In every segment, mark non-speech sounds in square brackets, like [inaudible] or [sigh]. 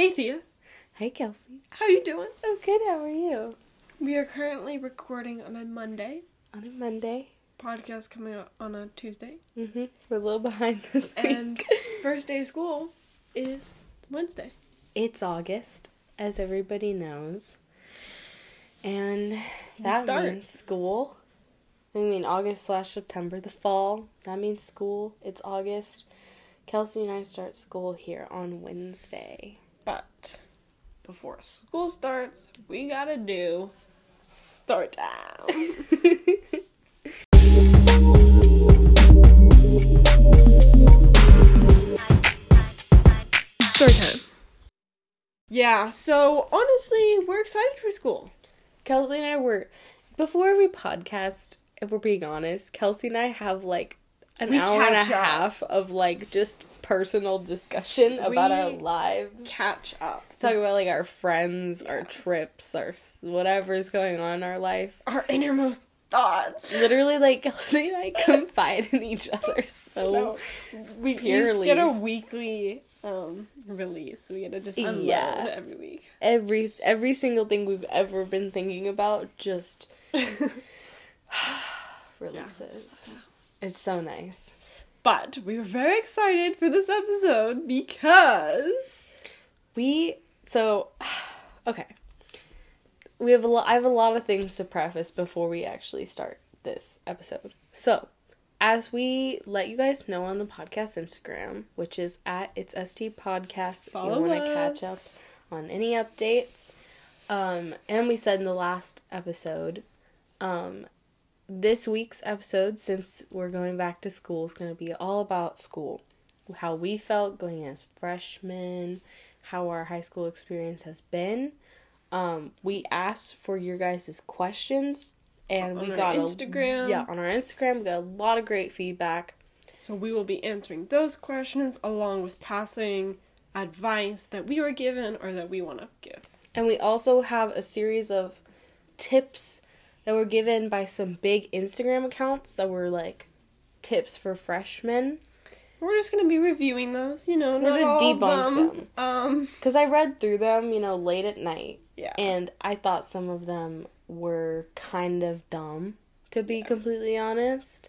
Hey Thea, Hi, Kelsey. how you doing? Oh, good. How are you? We are currently recording on a Monday. On a Monday. Podcast coming out on a Tuesday. Mm-hmm. We're a little behind this week. And [laughs] first day of school is Wednesday. it's August, as everybody knows. And that start. means school. I mean, August slash September, the fall. That means school. It's August. Kelsey and I start school here on Wednesday. But before school starts, we gotta do start down. Story time. Yeah, so honestly, we're excited for school. Kelsey and I were before every podcast, if we're being honest, Kelsey and I have like an We hour and a up. half of like just personal discussion about our lives. Catch up. Talk about like our friends, our trips, our whatever's going on in our life. our innermost thoughts. Literally, like [laughs] Kelsey and I confide in each other so No, we, we get a weekly um release. We get to just unload Yeah. every week. every every single thing we've ever been thinking about just [laughs] [sighs] releases. It's so nice. But we were very excited for this episode because We so [sighs] okay. We have a lot. I have a lot of things to preface before we actually start this episode. So, as we let you guys know on the podcast Instagram, which is at it's st podcast, if follow you want to catch up us. on any updates. Um, and we said in the last episode, um, this week's episode, since we're going back to school, is going to be all about school. How we felt going as freshmen, how our high school experience has been. Um, we asked for your guys' questions, and On we our got Instagram. A, yeah, on our Instagram, we got a lot of great feedback. So we will be answering those questions along with passing advice that we were given or that we want to give. And we also have a series of tips that were given by some big Instagram accounts that were like tips for freshmen. We're just gonna be reviewing those, you know, We're not gonna all debunk them. Um, Because I read through them, you know, late at night, yeah. and I thought some of them were kind of dumb, to be completely honest.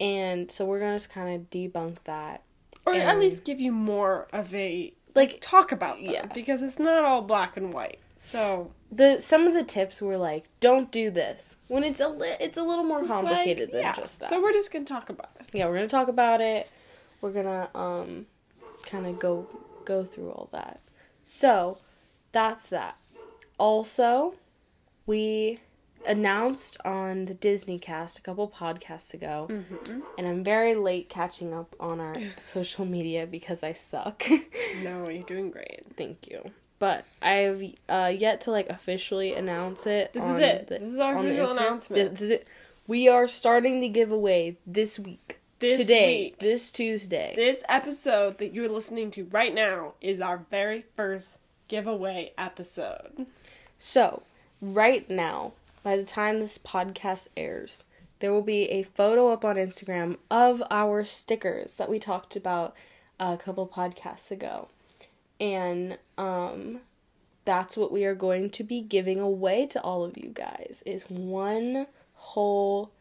And so we're gonna just kind of debunk that. or at least give you more of a Like talk about them Yeah. because it's not all black and white. So the some of the tips were like, don't do this. When it's a li- it's a little more complicated like, than yeah. just that. So we're just gonna talk about it. yeah, we're gonna talk about it. We're gonna um kind of go go through all that. So that's that. Also, we announced on the Disney cast a couple podcasts ago, and I'm very late catching up on our [laughs] social media because I suck. No, you're doing great. [laughs] Thank you. But I've uh, yet to like officially announce it. This is it. the- This is our official announcement. This is it. We are starting the giveaway this week. This Today, week. this Tuesday. This episode that you're listening to right now is our very first giveaway episode. So, right now, by the time this podcast airs, there will be a photo up on Instagram of our stickers that we talked about a couple podcasts ago. And um that's what we are going to be giving away to all of you guys is one whole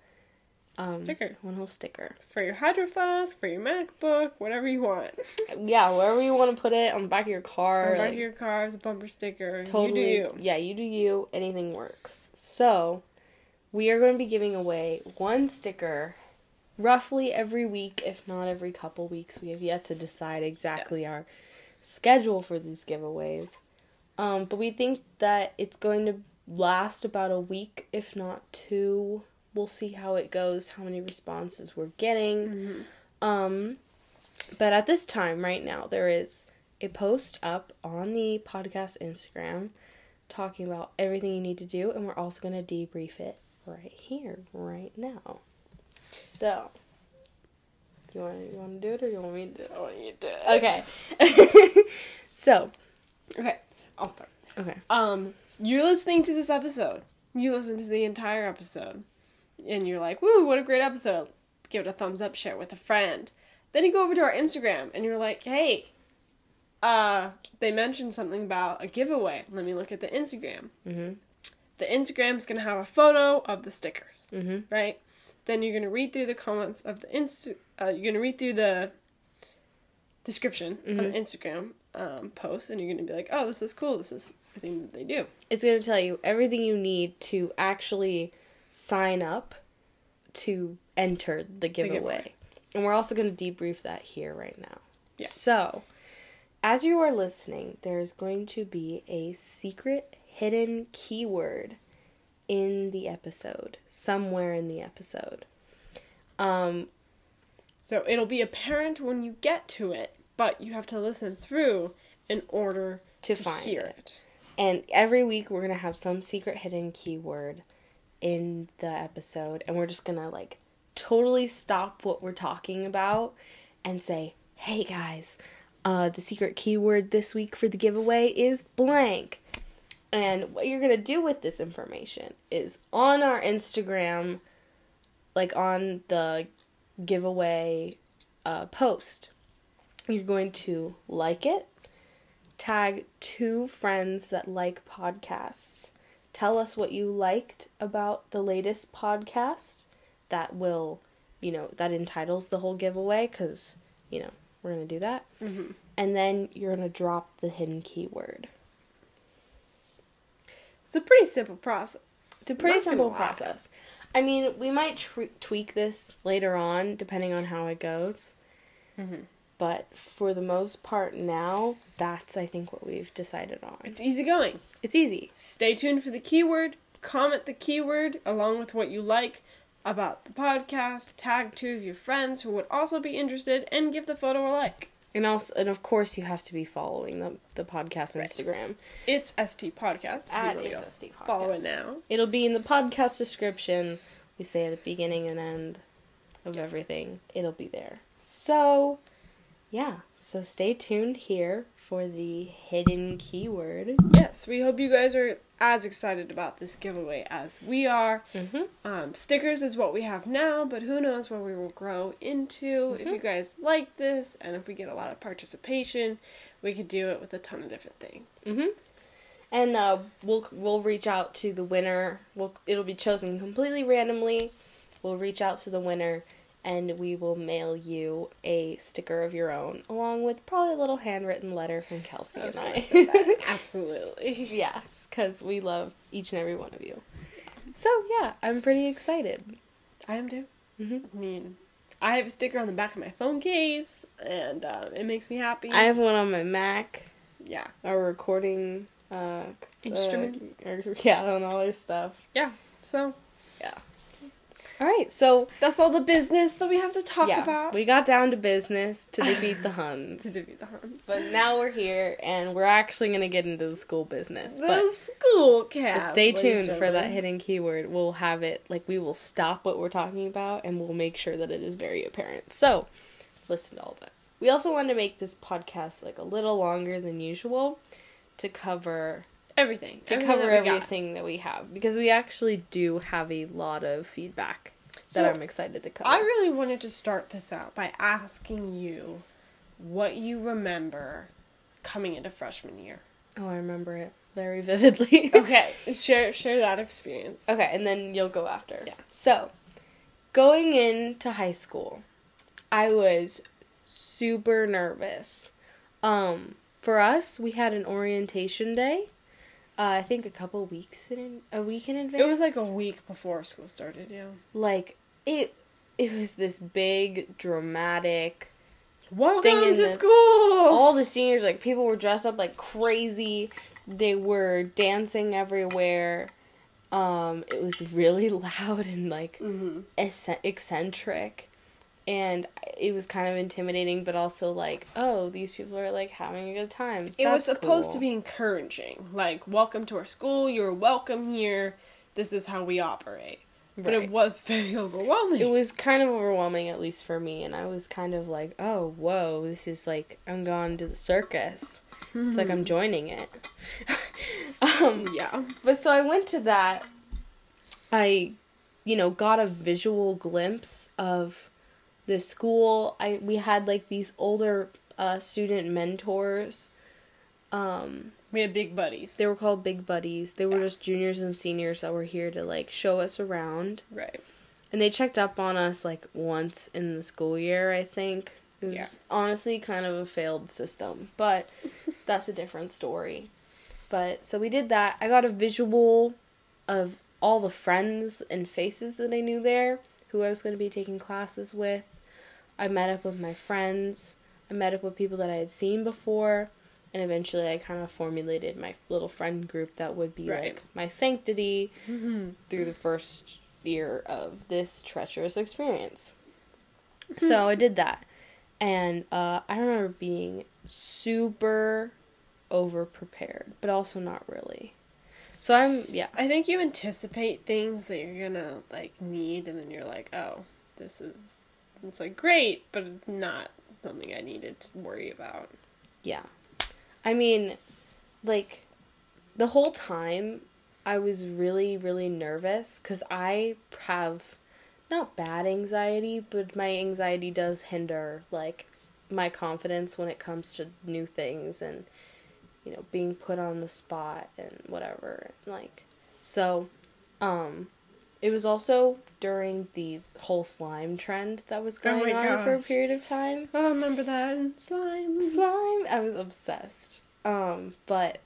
um Sticker. one whole sticker. For your Hydro Flask, for your MacBook, whatever you want. [laughs] Yeah, wherever you want to put it on the back of your car. Or back like- of your car as a bumper sticker. Totally. You do you. Yeah, you do you. Anything works. So, we are going to be giving away one sticker roughly every week, if not every couple weeks. We have yet to decide exactly Yes. our schedule for these giveaways. Um, but we think that it's going to last about a week, if not two. We'll see how it goes, how many responses we're getting. Um, but at this time, right now, there is a post up on the podcast Instagram talking about everything you need to do, and we're also going to debrief it right here, right now. So, you want you want to do it, or you want me to do it? I want you to do it. Okay. [laughs] so, Okay, I'll start. okay. Um, you're listening to this episode. You listen to the entire episode, and you're like, "Woo, what a great episode!" Give it a thumbs up, share it with a friend. Then you go over to our Instagram, and you're like, "Hey, uh, they mentioned something about a giveaway. Let me look at the Instagram. Mm-hmm. The Instagram's gonna have a photo of the stickers, Mm-hmm. right? Then you're gonna read through the comments of the inst. Uh, you're gonna read through the description Mhm. an Instagram um, post, and you're gonna be like, "Oh, this is cool. This is everything that they do." It's going to tell you everything you need to actually sign up to enter the giveaway. giveaway. And we're also going to debrief that here right now. Yeah. So, as you are listening, there's going to be a secret hidden keyword in the episode, somewhere in the episode. Um, So it'll be apparent when you get to it, but you have to listen through in order to, to find hear it. it. And every week we're gonna have some secret hidden keyword in the episode, and we're just gonna like totally stop what we're talking about and say, "Hey guys, uh, the secret keyword this week for the giveaway is blank." And what you're gonna do with this information is on our Instagram, like on the giveaway uh, post, you're going to like it tag two friends that like podcasts. Tell us what you liked about the latest podcast that will, you know, that entitles the whole giveaway because, you know, we're going to do that. Mhm. And then you're going to drop the hidden keyword. It's a pretty simple process. It's a pretty Not simple process. I mean, we might tr- tweak this later on depending on how it goes. Mhm. But for the most part now, that's I think what we've decided on. It's easy going. It's easy. Stay tuned for the keyword. Comment the keyword along with what you like about the podcast. Tag two of your friends who would also be interested, and give the photo a like. And also, and of course, you have to be following the the podcast Right. Instagram It's ST Podcast. At go SSD Podcast. Follow it now. It'll be in the podcast description. We say at the beginning and end of everything. It'll be there. So, yeah. So stay tuned here for the hidden keyword. Yes, we hope you guys are as excited about this giveaway as we are. Mm-hmm. Um, stickers is what we have now, but who knows where we will grow into. If Mhm. you guys like this, and if we get a lot of participation, we could do it with a ton of different things. Mm-hmm. And uh, we'll we'll reach out to the winner. We'll it'll be chosen completely randomly. We'll reach out to the winner, and we will mail you a sticker of your own, along with probably a little handwritten letter from Kelsey I and I. [laughs] Absolutely. yes, because we love each and every one of you. So yeah, I'm pretty excited. I am too. hmm I mean, I have a sticker on the back of my phone case, and uh, it makes me happy. I have one on my Mac, yeah. our recording uh, Instruments. uh, [laughs] yeah, and all our stuff. Yeah. So All right, so that's all the business that we have to talk yeah, about. we got down to business to defeat the [laughs] Huns. to defeat the Huns. But now we're here, and we're actually gonna get into the school business. The But school cat. stay tuned for that hidden keyword. We'll have it like we will stop what we're talking about, and we'll make sure that it is very apparent. So, listen to all that. We also wanted to make this podcast like a little longer than usual to cover Everything. to Everything cover that we got. everything that we have because we actually do have a lot of feedback So, that I'm excited to cover. I really wanted to start this out by asking you what you remember coming into freshman year. oh, I remember it very [laughs] vividly. Okay, share share that experience. Okay, and then you'll go after. Yeah. So, going into high school, I was super nervous. Um, for us, we had an orientation day. Uh, I think a couple weeks in a week in advance. It was like a week before school started. Yeah. like it. It was this big dramatic. Welcome to the- school. All the seniors, like people were dressed up like crazy. They were dancing everywhere. Um, it was really [laughs] loud and like hmm ecc- eccentric and it was kind of intimidating but also like oh these people are like having a good time It was supposed cool. to be encouraging, like welcome to our school. You're welcome here. This is how we operate. But it was [laughs] very overwhelming. it was kind of overwhelming at least for me and i was kind of like oh whoa this is like i'm going to the circus it's like i'm joining it [laughs] um yeah. But so I went to that. I, you know, got a visual glimpse of the school. I we had like these older uh, student mentors. Um, We had big buddies. they were called Big Buddies. They were Yeah. just juniors and seniors that were here to like show us around. Right. And they checked up on us like once in the school year, I think. It was Yeah. honestly kind of a failed system, but [laughs] that's a different story. But so we did that. I got a visual of all the friends and faces that I knew there, who I was going to be taking classes with. I met up with my friends. I met up with people that I had seen before. And eventually I kind of formulated my little friend group that would be Right. like my sanctity through the first year of this treacherous experience. So I did that. And uh, I remember being super over prepared, but also not really. So I'm, yeah. I think you anticipate things that you're gonna like need, and then you're like, oh, this is it's like great, but it's not something I needed to worry about. Yeah. I mean, like, the whole time I was really, really nervous because I have not bad anxiety, but my anxiety does hinder, like, my confidence when it comes to new things and, you know, being put on the spot and whatever. Like, so, um, it was also during the whole slime trend that was Oh going my on for a period of time. Oh, remember that. Slime? slime? I was obsessed. Um but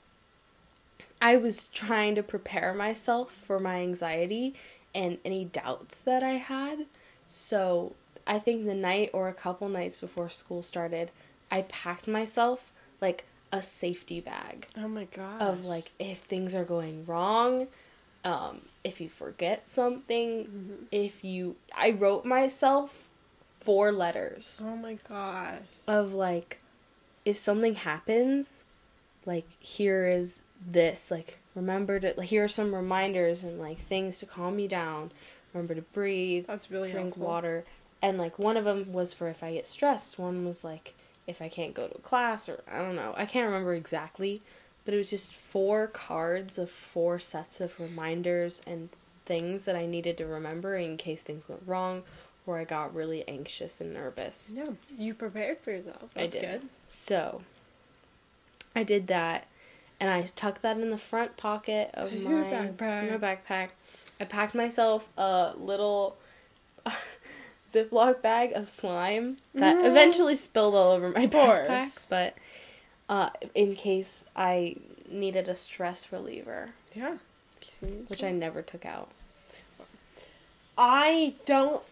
i was trying to prepare myself for my anxiety and any doubts that i had. So i think the night or a couple nights before school started i packed myself like a safety bag Oh my god. of like if things are going wrong um if you forget something Mm-hmm. if you i wrote myself four letters Oh my god. of like if something happens like here is this like remember to here are some reminders and like things to calm you down remember to breathe That's really drink helpful. water and like one of them was for if i get stressed one was like if i can't go to class or i don't know i can't remember exactly but it was just four cards of four sets of reminders and things that i needed to remember in case things went wrong or i got really anxious and nervous Yeah, you prepared for yourself. I That's did. good. so I did that and I tucked that in the front pocket of my backpack. my backpack. I packed myself a little [laughs] Ziploc bag of slime that No. eventually spilled all over my backpack, but uh, in case I needed a stress reliever, Yeah. which I never took out. I don't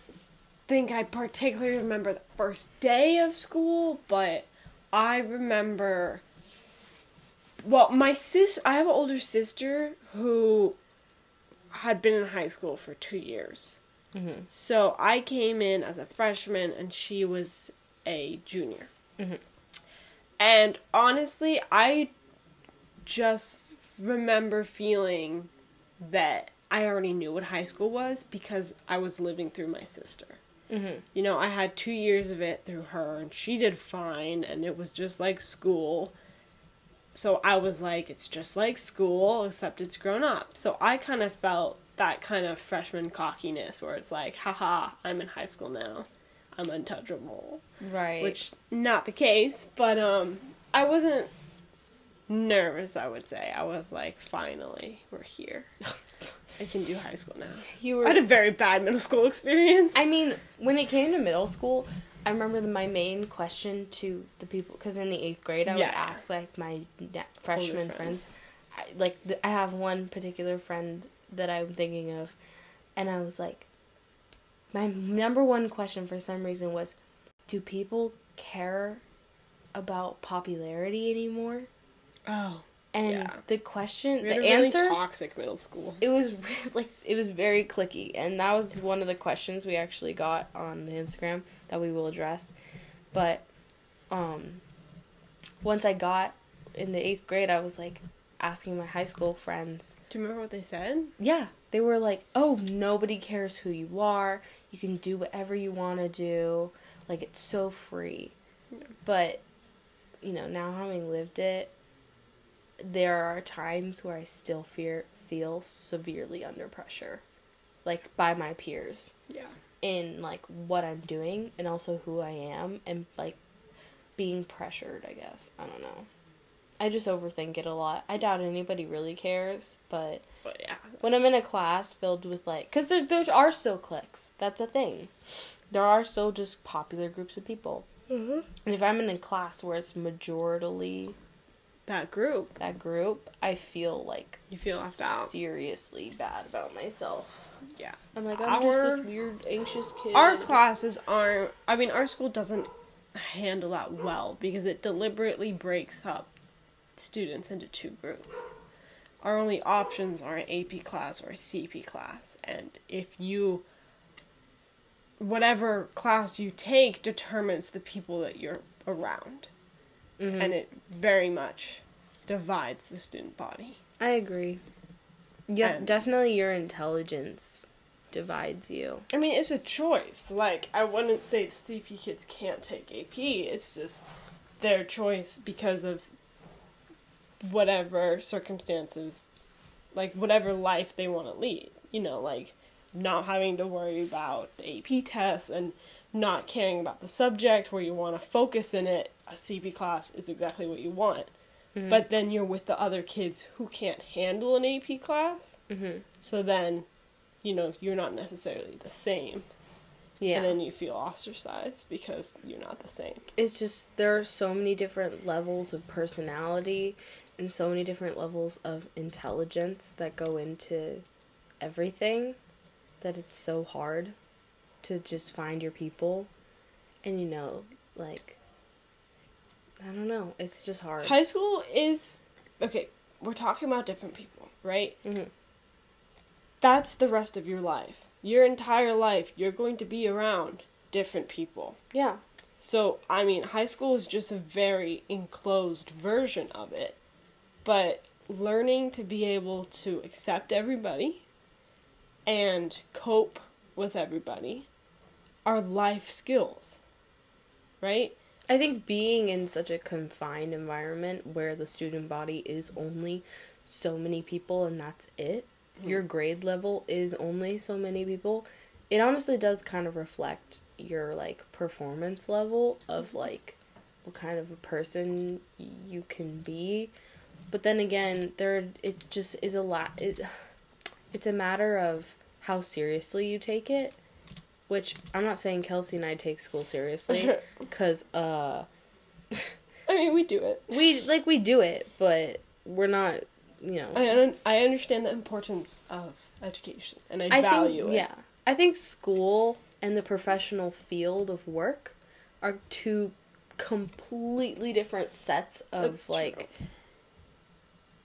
think I particularly remember the first day of school, but I remember. Well, my sis, I have an older sister who had been in high school for two years. Mm-hmm. So I came in as a freshman and she was a junior. Mhm. And honestly, I just remember feeling that I already knew what high school was because I was living through my sister. Mm-hmm. You know, I had two years of it through her, and she did fine, and it was just like school. So I was like, it's just like school, except it's grown up. So I kind of felt that kind of freshman cockiness where it's like, haha, I'm in high school now. I'm untouchable. Right. Which, not the case, but um, I wasn't nervous, I would say. I was like, finally, we're here. [laughs] I can do high school now. you were I had a very bad middle school experience. I mean, when it came to middle school, I remember the, my main question to the people because in the eighth grade, I would ask like my freshman friends. friends. I, like th- I have one particular friend that I'm thinking of, and I was like, my number one question for some reason was, do people care about popularity anymore? Oh. And Yeah. the question, the a really answer, toxic middle school. it was [laughs] like it was very clicky and that was one of the questions we actually got on the instagram that we will address but um once i got in the eighth grade i was like asking my high school friends Do you remember what they said? yeah they were like oh nobody cares who you are you can do whatever you want to do like it's so free Yeah. but you know now having lived it there are times where i still fear feel severely under pressure like by my peers Yeah. in like what i'm doing and also who i am and like being pressured, I guess. I don't know. I just overthink it a lot. I doubt anybody really cares, but But yeah. when I'm in a class filled with like, because there there are still cliques. That's a thing. There are still just popular groups of people. Uh-huh. And if I'm in a class where it's majorly That group. that group, I feel like You feel left out. seriously bad about myself. Yeah. I'm like, I'm just this weird, anxious kid. Our classes aren't. I mean, our school doesn't handle that well because it deliberately breaks up students into two groups. Our only options are an AP class or a CP class, and if you whatever class you take determines the people that you're around, Mhm. and it very much divides the student body. I agree. Yeah, And- definitely your intelligence divides you. I mean, it's a choice. Like, I wouldn't say the CP kids can't take AP. It's just their choice because of whatever circumstances, like, whatever life they want to lead. You know, like, not having to worry about the AP tests and not caring about the subject where you want to focus in it. A CP class is exactly what you want. Mhm. But then you're with the other kids who can't handle an AP class. Mhm. So then, you know, you're not necessarily the same. Yeah. And then you feel ostracized because you're not the same. it's just there are so many different levels of personality and so many different levels of intelligence that go into everything that it's so hard to just find your people and you know like i don't know it's just hard High school is okay, we're talking about different people, right? Mhm. That's the rest of your life. Your entire life, you're going to be around different people. yeah So, I mean, high school is just a very enclosed version of it. But learning to be able to accept everybody and cope with everybody are life skills. Right? I think being in such a confined environment where the student body is only so many people and that's it, mm-hmm. your grade level is only so many people, it honestly does kind of reflect your like performance level of like what kind of a person you can be. But then again, there it just is a lot it it's a matter of how seriously you take it, which I'm not saying Kelsey and I take school seriously [laughs] cuz uh [laughs] I mean, we do it. we like we do it, but we're not, you know. I, I understand the importance of education and I, I value think it. yeah. I think school and the professional field of work are two completely different sets of That's like true.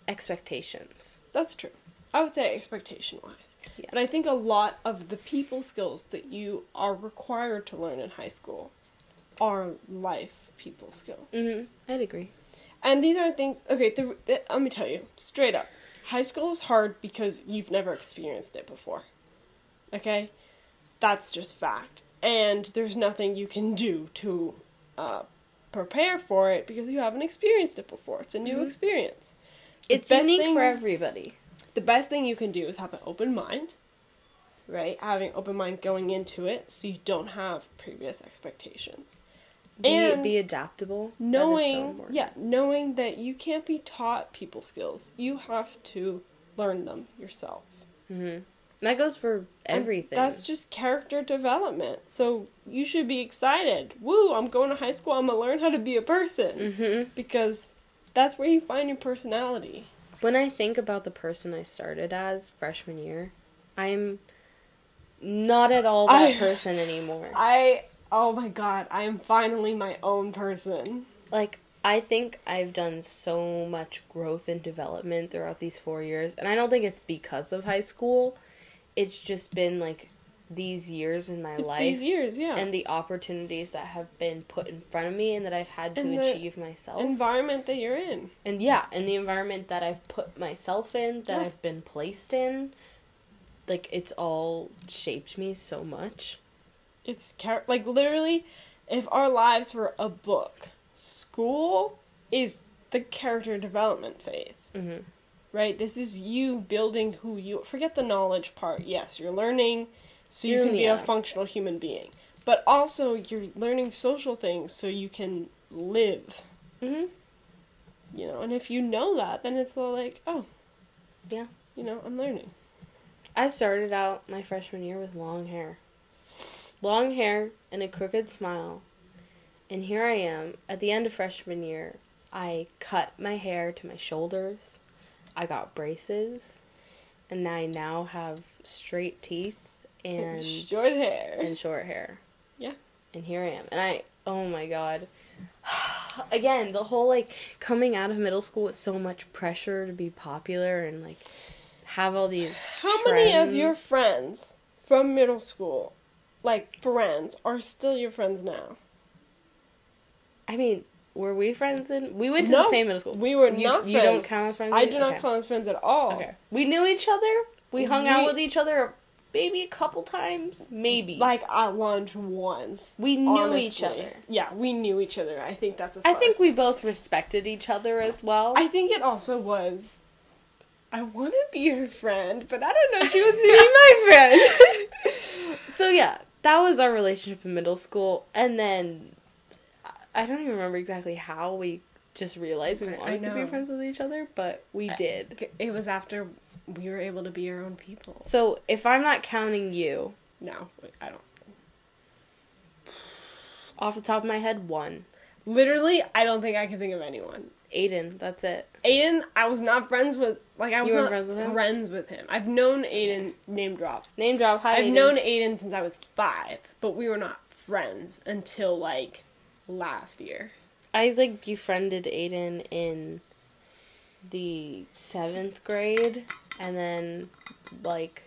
Expectations. That's true. I would say expectation wise. Yeah. But I think a lot of the people skills that you are required to learn in high school are life people skills. Mhm. I'd agree. And these aren't things. Okay, the, the, let me tell you straight up. High school is hard because you've never experienced it before. Okay? That's just fact. And there's nothing you can do to uh, prepare for it because you haven't experienced it before. It's a new Mhm. experience. It's best unique thing- for everybody. the best thing you can do is have an open mind right having open mind going into it so you don't have previous expectations Be, And be adaptable. Is so knowing yeah knowing that you can't be taught people skills you have to learn them yourself Mhm. That goes for And everything. that's just character development so you should be excited woo i'm going to high school i'm gonna learn how to be a person Mhm. because that's where you find your personality When I think about the person I started as freshman year, I'm not at all that I- person anymore. i oh my god i am finally my own person like I think I've done so much growth and development throughout these 4 years, and I don't think it's because of high school. It's just been like these years in my it's life these years yeah and the opportunities that have been put in front of me and that I've had to And the achieve myself. environment that you're in. and yeah, and the environment that I've put myself in, that Yeah. I've been placed in, like it's all shaped me so much. It's char- like literally, if our lives were a book, school is the character development phase, hmm right? This is you building who you. Forget the knowledge part. Yes, you're learning, so you can be a functional human being. But also, you're learning social things so you can live. hmm You know, and if you know that, then it's all like, oh, Yeah. you know, I'm learning. I started out my freshman year with long hair. Long hair and a crooked smile. And here I am at the end of freshman year. I cut my hair to my shoulders. I got braces. And I now have straight teeth and [laughs] short hair. and short hair. Yeah. And here I am. And I oh my god. [sighs] Again, the whole like coming out of middle school with so much pressure to be popular and like have all these How many of your friends from middle school, like friends, are still your friends now? I mean, were we friends in? We went to No, the same middle school. We were you, not You friends. don't count as friends. I do not okay. count as friends at all. Okay. We knew each other. We hung out with each other maybe a couple times. Maybe. Like at lunch once. we knew honestly. each other. Yeah, we knew each other. I think that's. I think we both respected each other as well. I think it also was. I want to be her friend, but I don't know if she wants to be my [laughs] friend. [laughs] so yeah, that was our relationship in middle school, and then I- don't even remember exactly how we just realized we wanted to be friends with each other, but we did. it was after we were able to be our own people. So if I'm not counting you, No, I don't. off the top of my head, one. Literally, I don't think I can think of anyone. Aiden, that's it. Aiden, I was not friends with. Like I was weren't friends with him? friends with him. I've known Aiden. Name drop. Name drop. Hi, I've Aiden. known Aiden since I was five, but we were not friends until like last year. I like befriended Aiden in the seventh grade, and then like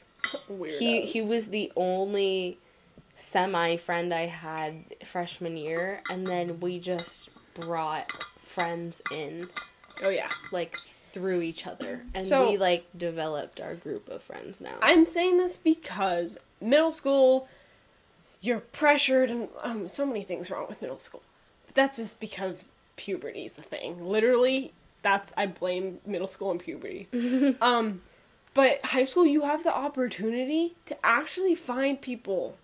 Weird. he he was the only semi friend I had freshman year, and then we just brought friends in oh yeah. like through each other, and So- we like developed our group of friends now. I'm saying this because middle school, you're pressured, and um, so many things wrong with middle school. But that's just because puberty's is the thing. Literally, that's I blame middle school and puberty. [laughs] um, but high school, you have the opportunity to actually find people,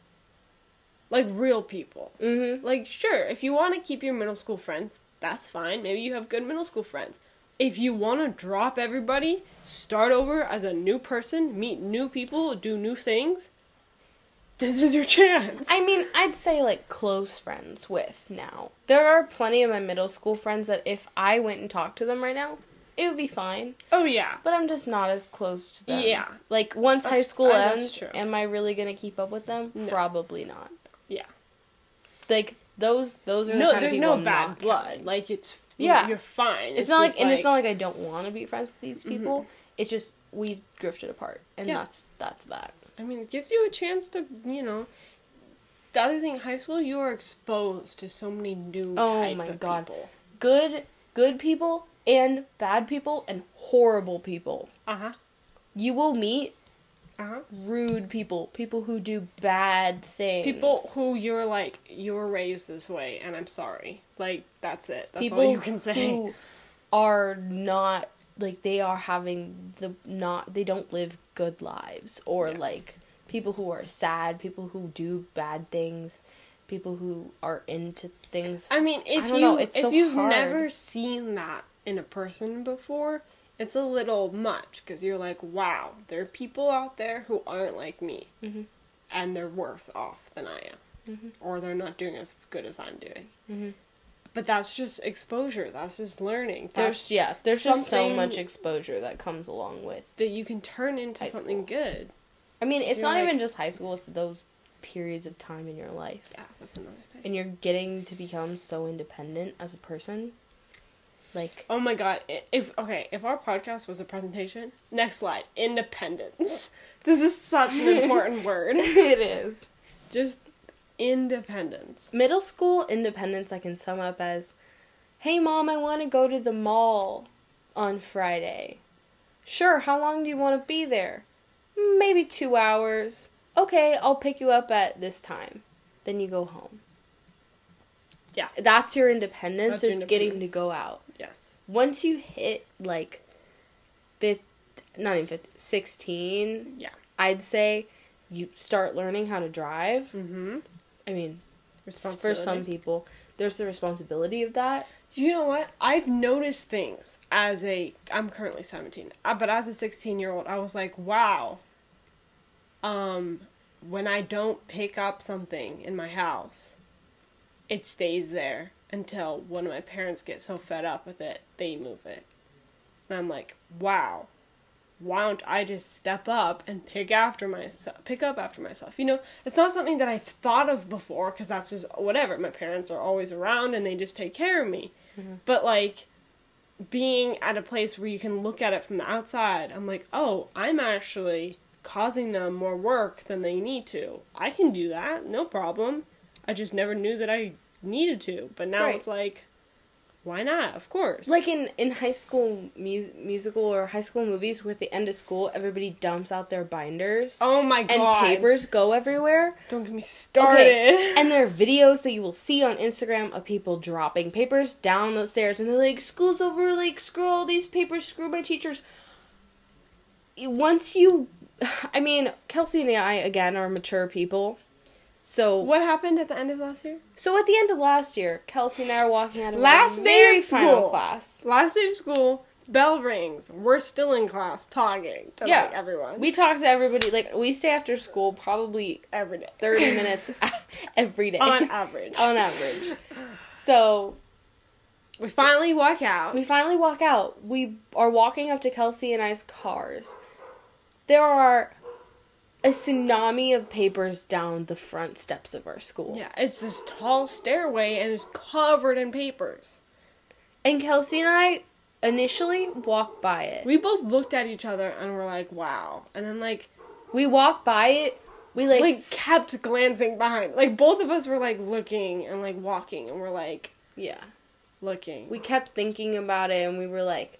like real people. mm-hmm. Like, sure, if you want to keep your middle school friends, that's fine. Maybe you have good middle school friends. If you want to drop everybody, start over as a new person, meet new people, do new things, this is your chance. I mean, I'd say like close friends with now. There are plenty of my middle school friends that if I went and talked to them right now, it would be fine. oh, yeah. But I'm just not as close to them. Yeah. Like once high school uh, that's ends, am I really gonna keep up with them? No. Probably not. Yeah. Like those those are the No, there's no bad not blood. Like, it's. Yeah. You're fine. It's, not like, just and it's not like I don't want to be friends with these people. Mm-hmm. It's just we've drifted apart, and Yeah. that's that's that. I mean, it gives you a chance to, you know. The other thing, high school, you are exposed to so many new kinds of people. Oh types my of God. people. Good good people and bad people and horrible people. Uh huh. You will meet Uh huh. rude people, people who do bad things. People who you're like, you were raised this way, and I'm sorry. Like, that's it. That's people all you can say. who are not like they are having the not they don't live good lives or Yeah. like people who are sad, people who do bad things, people who are into things. I mean, if don't you know, it's if so you've hard. never seen that in a person before, it's a little much because you're like, wow, there are people out there who aren't like me, Mhm. and they're worse off than I am, Mhm. or they're not doing as good as I'm doing. Mhm. But that's just exposure. That's just learning. there's That's yeah, there's just so much exposure that comes along with. that you can turn into something good. I mean, it's not even just high school; it's those periods of time in your life, Yeah, that's another thing. and you're getting to become so independent as a person. Like, Oh my god, if okay, if our podcast was a presentation, next slide, independence. [laughs] This is such an [laughs] important word. it is. Just independence. Middle school independence I can sum up as Hey mom, I want to go to the mall on Friday. Sure, how long do you want to be there? Maybe 2 hours. Okay, I'll pick you up at this time. Then you go home. Yeah. That's your independence That's your is getting to go out. Yes. Once you hit like 15, not even 15, 16, Yeah. I'd say you start learning how to drive. Mm-hmm. I mean, for some people. there's the responsibility of that. You know what? I've noticed things as a I'm currently 17, uh, but as a 16 year old, I was like, wow. Um, when I don't pick up something in my house, it stays there until one of my parents get so fed up with it, they move it. And I'm like, wow. Why don't I just step up and pick after myself, pick up after myself? You know, it's not something that I've thought of before because that's just whatever. My parents are always around and they just take care of me. Mm-hmm. But like being at a place where you can look at it from the outside, I'm like, oh, I'm actually causing them more work than they need to. I can do that, no problem. I just never knew that I needed to. But now Right. it's like, why not? Of course. Like in in high school mu- musical or high school movies, where at the end of school, everybody dumps out their binders oh my god! and papers go everywhere. Don't get me started. Okay, [laughs] and there are videos that you will see on Instagram of people dropping papers down the stairs, and they're like, "School's over! Like, screw all these papers! Screw my teachers!" Once you, [sighs] I mean, Kelsey and I again are mature people, so what happened at the end of last year? so at the end of last year, Kelsey and I are walking out of Last day of school. class. Last day of school, bell rings. We're still in class talking to Yeah. like everyone. We talk to everybody like we stay after school probably every day. thirty [laughs] minutes [laughs] every day on average. [laughs] on average. So We finally walk out. We finally walk out. We are walking up to Kelsey and I's cars. There are a tsunami of papers down the front steps of our school. yeah, it's this tall stairway and it's covered in papers. And Kelsey and I initially walked by it. We both looked at each other and were like, "Wow!" And then like, We walked by it. We like, like kept glancing behind. Like both of us were like looking and like walking, and we're like yeah. looking. We kept thinking about it and we were like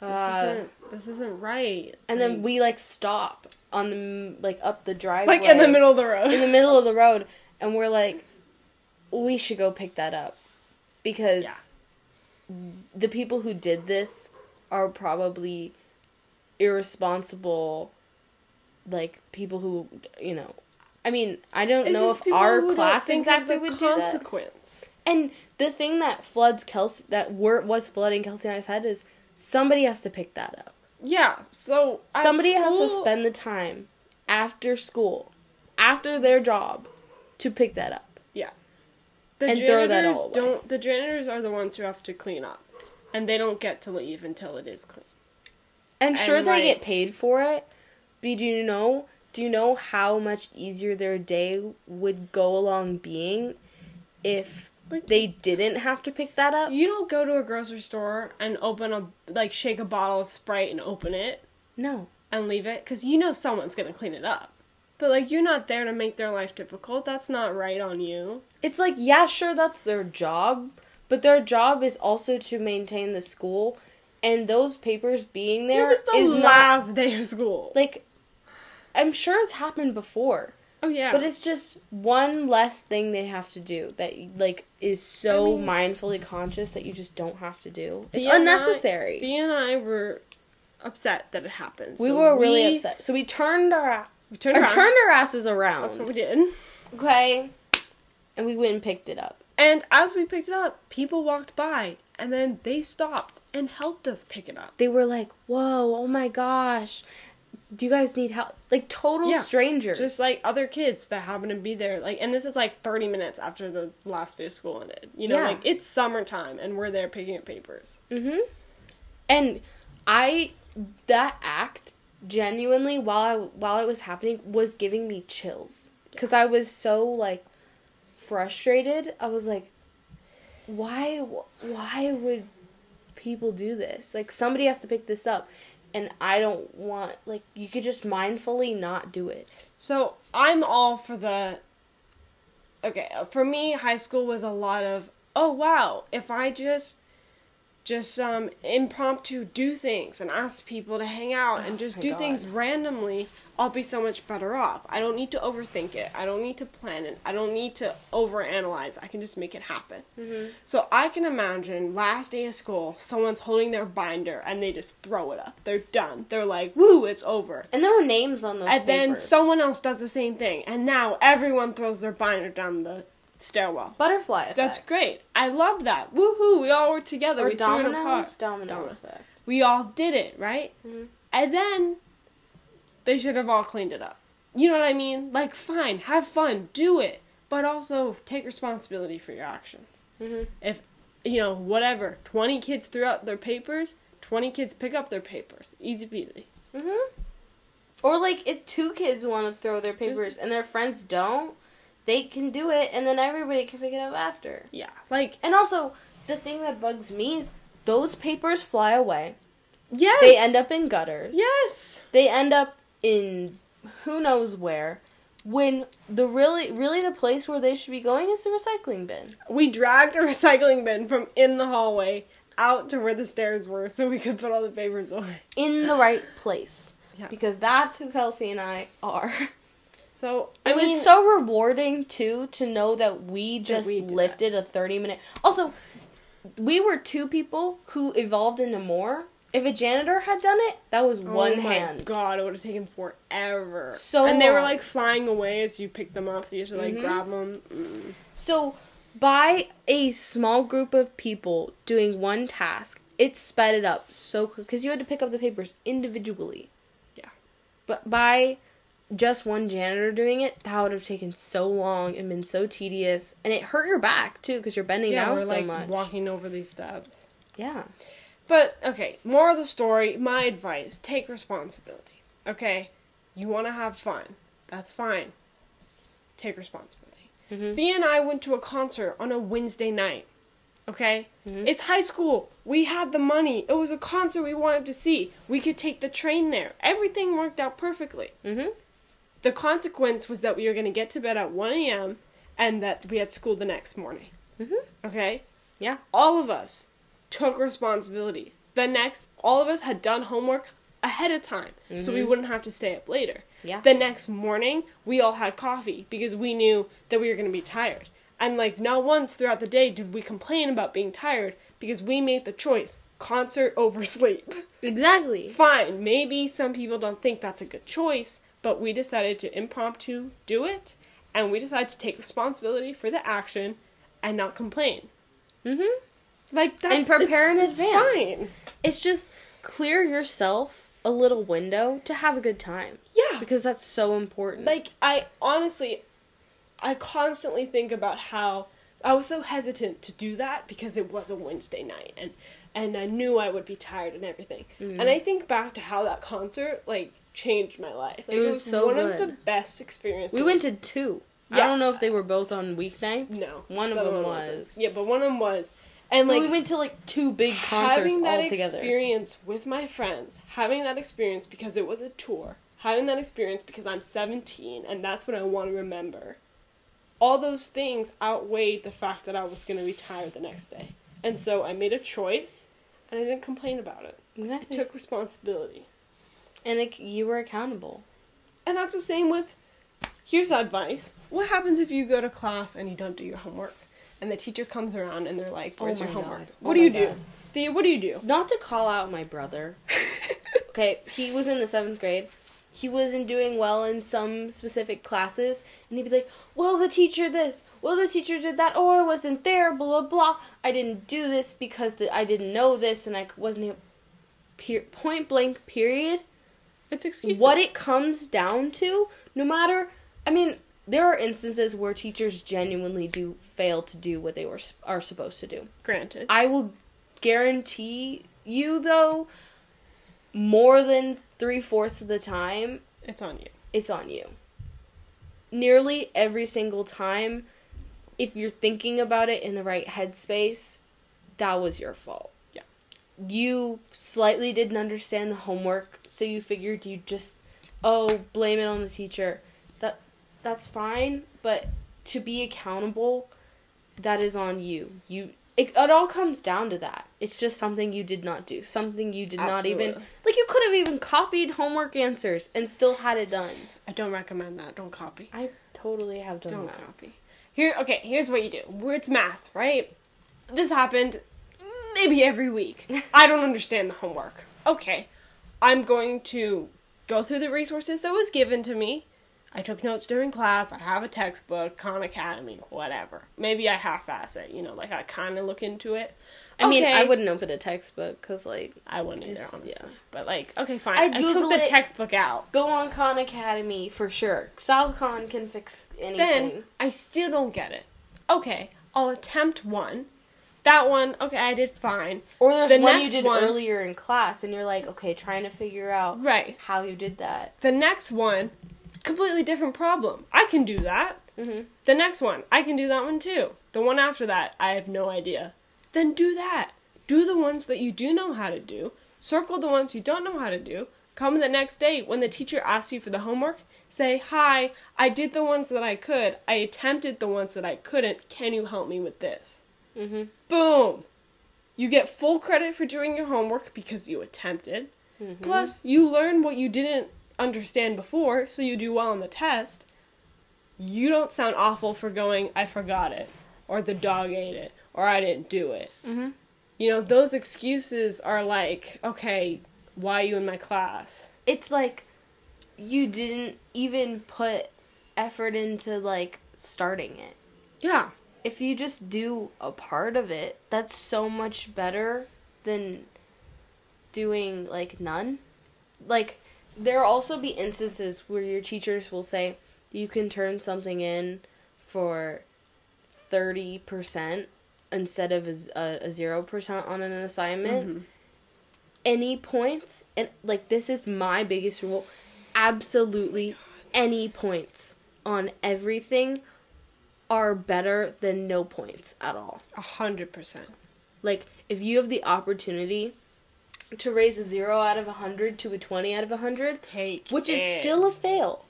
this uh isn't this isn't right. and Like- then we like stop on the like up the driveway like in the middle of the road. in the middle of the road and we're like we should go pick that up because the people who did this are probably irresponsible like people who you know I mean, I don't It's know if our class exactly would do that. consequence. And the thing that floods Kelsey, that were was flooding Kelsey and I's head is somebody has to pick that up. Yeah, so Somebody has to spend the time after school, after their job, to pick that up. Yeah. The and janitors throw that all away. don't the janitors are the ones who have to clean up. And they don't get to leave until it is clean. And sure, And, they like- get paid for it. But do you know? Do you know how much easier their day would go along being if Like- they didn't have to pick that up? You don't go to a grocery store and open a like shake a bottle of Sprite and open it No. and leave it cuz you know someone's going to clean it up. But like you're not there to make their life difficult. That's not right on you. It's like, yeah, sure, that's their job, but their job is also to maintain the school, and those papers being It was the is not last day of school. like. I'm sure it's happened before, oh yeah. but it's just one less thing they have to do that like is so I mean- mindfully conscious that you just don't have to do. It's Bea unnecessary. B and I were upset that it happened. we So were really we- upset, so we turned our We turned or around. turned our asses around. That's what we did. okay, and we went and picked it up. And as we picked it up, people walked by and then they stopped and helped us pick it up. they were like, "Whoa, oh my gosh, do you guys need help?" Like total Yeah, strangers, Just like other kids that happen to be there. Like and this is like 30 minutes after the last day of school ended. You know, Yeah. like it's summertime and we're there picking up papers. mm-hmm. And I that act genuinely while I while it was happening was giving me chills because I was so like frustrated. I was like, why why would people do this? Like somebody has to pick this up. And I don't want like you could just mindfully not do it. So, I'm all for the Okay, for me high school was a lot of, "Oh wow, if I just just um impromptu do things and ask people to hang out and Oh just my do God. things randomly, I'll be so much better off. I don't need to overthink it. I don't need to plan it. I don't need to overanalyze. I can just make it happen. Mm-hmm. So I can imagine last day of school, someone's holding their binder and they just throw it up. They're done. They're like, "Woo, it's over." And there were names on those And then someone else does the same thing, and now everyone throws their binder down the stairwell. Butterfly effect. That's great. I love that. Woohoo! We all worked together. Or we domino. threw it apart. Domino, Domino. effect. We all did it, right? Mhm. And then they should have all cleaned it up. You know what I mean? Like, fine, have fun, do it, but also take responsibility for your actions. Mhm. If you know whatever, twenty kids threw out their papers, twenty kids pick up their papers. Easy peasy. Mhm. Or like if two kids want to throw their papers and their friends don't, they can do it, and then everybody can pick it up after. Yeah, like And also, the thing that bugs me is those papers fly away. yes, They end up in gutters. yes. They end up in who knows where. When the really, really the place where they should be going is the recycling bin. We dragged a [laughs] recycling bin from in the hallway out to where the stairs were so we could put all the papers away. In the right place. [laughs] Yeah. Because that's who Kelsey and I are. So I It was mean, so rewarding too to know that we just we did lifted a 30 minute. Also, we were two people who evolved into more. If a janitor had done it, that was one oh my hand. God, it would have taken forever. So and they were like flying away as you picked them up, so you had to like Mhm. grab them. Mm. So, by a small group of people doing one task, it sped it up so quick because you had to pick up the papers individually. Yeah. But by just one janitor doing it, that would have taken so long and been so tedious, and it hurt your back too because you're bending Yeah, down we're so like much. walking over these steps. Yeah. But okay, more of the story. My advice: take responsibility. Okay, you want to have fun. That's fine. Take responsibility. Mhm. Thea and I went to a concert on a Wednesday night. Okay? Mhm. It's high school. We had the money. It was a concert we wanted to see. We could take the train there. Everything worked out perfectly. Mhm. The consequence was that we were going to get to bed at 1 a.m. and that we had school the next morning. Mhm. Okay? Yeah. All of us took responsibility. The next, all of us had done homework ahead of time so we Mhm. wouldn't have to stay up later. Yeah. The next morning, we all had coffee because we knew that we were going to be tired. And like not once throughout the day did we complain about being tired because we made the choice concert over [laughs] sleep. Exactly. Fine, maybe some people don't think that's a good choice, but we decided to impromptu do it and we decided to take responsibility for the action and not complain. Mhm. Like that's And prepare in advance. Fine. It's just clear yourself a little window to have a good time Yeah. because that's so important. like I honestly I constantly think about how I was so hesitant to do that because it was a Wednesday night and and I knew I would be tired and everything. Mhm. And I think back to how that concert like changed my life. Like, It was so one of the best experiences. we went to two. Yeah. I don't know if they were both on weeknights. no one of them other was. wasn't. Yeah, but one of them was. And like we went to like two big concerts having that all together. experience with my friends, having that experience because it was a tour, having that experience because I'm 17 and that's what I want to remember. All those things outweighed the fact that I was going to be tired the next day. And so I made a choice and I didn't complain about it. I Exactly. took responsibility. And it, you were accountable. And that's the same with here's advice. What happens if you go to class and you don't do your homework? And the teacher comes around and they're like, Oh Where's my your homework? God. What Oh do you do? God. Thea, what do you do? Not to call out my brother. [laughs] Okay, he was in the seventh grade. He wasn't doing well in some specific classes, and he'd be like, "Well, the teacher this. Well, the teacher did that. Oh, I wasn't there. Blah blah blah. I didn't do this because the, I didn't know this, and I wasn't able." Per- point blank. Period. It's excuses. What it comes down to, no matter. I mean, there are instances where teachers genuinely do fail to do what they were are supposed to do. Granted. I will guarantee you, though, more than three fourths of the time, It's on you. it's on you. Nearly every single time, if you're thinking about it in the right headspace, that was your fault. You slightly didn't understand the homework, so you figured you just, oh, blame it on the teacher. That that's fine, but to be accountable, that is on you. You it, it all comes down to that. It's just something you did not do, something you did not even like. You could have even copied homework answers and still had it done. I don't recommend that. Don't copy. I totally have done Don't that. copy. Here, okay, here's what you do. It's math, right? This happened maybe every week. I don't understand the homework. Okay, I'm going to go through the resources that was given to me. I took notes during class. I have a textbook, Khan Academy, whatever. Maybe I half-ass it, you know, like I kind of look into it. I mean, I wouldn't open a textbook because, like, I wouldn't either, honestly. yeah. But like, okay, fine. I'd I took the it. textbook out. go on Khan Academy for sure. Sal Khan can fix anything. Then I still don't get it. Okay, I'll attempt one. That one, okay, I did fine. or there's the one you did one- earlier in class, and you're like, okay, trying to figure out Right. how you did that. The next one, completely different problem. I can do that. hmm The next one, I can do that one too. The one after that, I have no idea. Then do that. Do the ones that you do know how to do. Circle the ones you don't know how to do. Come the next day when the teacher asks you for the homework. Say, Hi, I did the ones that I could. I attempted the ones that I couldn't. Can you help me with this? Hmm Boom! You get full credit for doing your homework because you attempted. Mm-hmm. Plus, you learn what you didn't understand before, so you do well on the test. You don't sound awful for going, I forgot it, or the dog ate it, or I didn't do it. hmm You know, those excuses are like, okay, why are you in my class? It's like you didn't even put effort into like starting it. Yeah. If you just do a part of it, that's so much better than doing like none. Like there'll also be instances where your teachers will say you can turn something in for 30% instead of a 0% on an assignment. Mhm. Any points and like this is my biggest rule absolutely any points on everything are better than no points at all. A hundred percent. Like if you have the opportunity to raise a 0 out of a 100 to a 20 out of a 100, Take which is still a fail.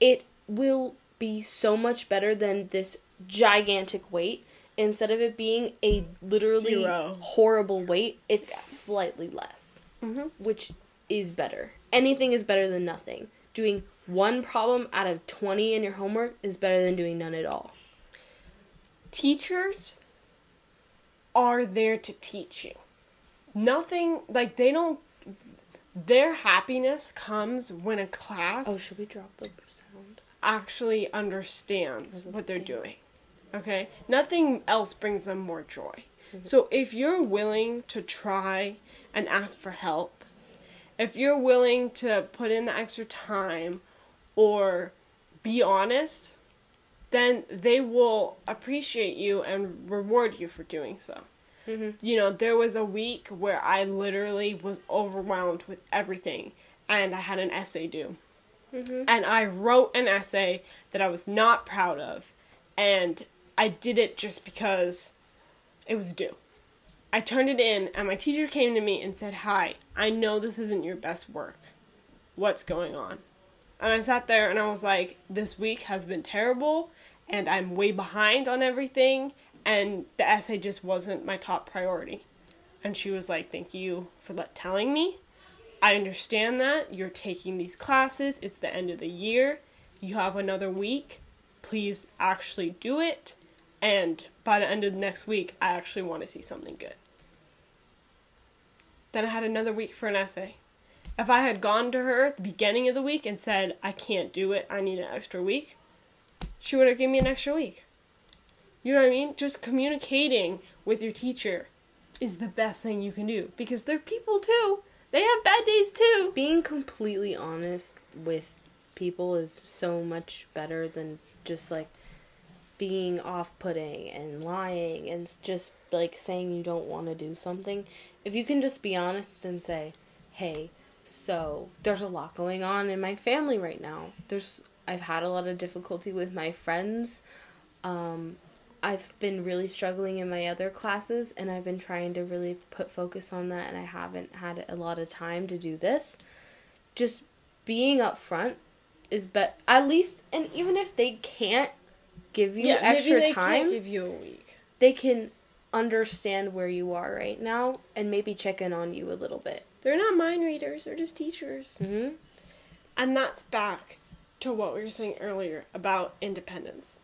It will be so much better than this gigantic weight. Instead of it being a literally Zero. horrible weight, it's slightly less, Mhm. which is better. Anything is better than nothing. Doing one problem out of 20 in your homework is better than doing none at all. teachers are there to teach you. Nothing like they don't their happiness comes when a class Oh, should we drop the sound? actually understands what they're doing. Okay? Nothing else brings them more joy. So if you're willing to try and ask for help, if you're willing to put in the extra time or be honest, then they will appreciate you and reward you for doing so. Mhm. You know, there was a week where I literally was overwhelmed with everything and I had an essay due. Mhm. And I wrote an essay that I was not proud of and I did it just because it was due. I turned it in and my teacher came to me and said, "Hi, I know this isn't your best work. What's going on?" And I sat there and I was like, "This week has been terrible and I'm way behind on everything and the essay just wasn't my top priority." And she was like, "Thank you for telling me. I understand that you're taking these classes. It's the end of the year. You have another week. Please actually do it. And by the end of the next week, I actually want to see something good. Then I had another week for an essay. If I had gone to her at the beginning of the week and said, I can't do it, I need an extra week, she would have given me an extra week. You know what I mean? Just communicating with your teacher is the best thing you can do because they're people too. They have bad days too. Being completely honest with people is so much better than just like being off putting and lying and just like saying you don't want to do something. If you can just be honest and say, hey, so there's a lot going on in my family right now. There's I've had a lot of difficulty with my friends. Um, I've been really struggling in my other classes and I've been trying to really put focus on that and I haven't had a lot of time to do this. Just being upfront is but at least and even if they can't give you extra maybe they time, give you a week. they can understand where you are right now and maybe check in on you a little bit. They're not mind readers, they're just teachers. hmm And that's back to what we were saying earlier about independence.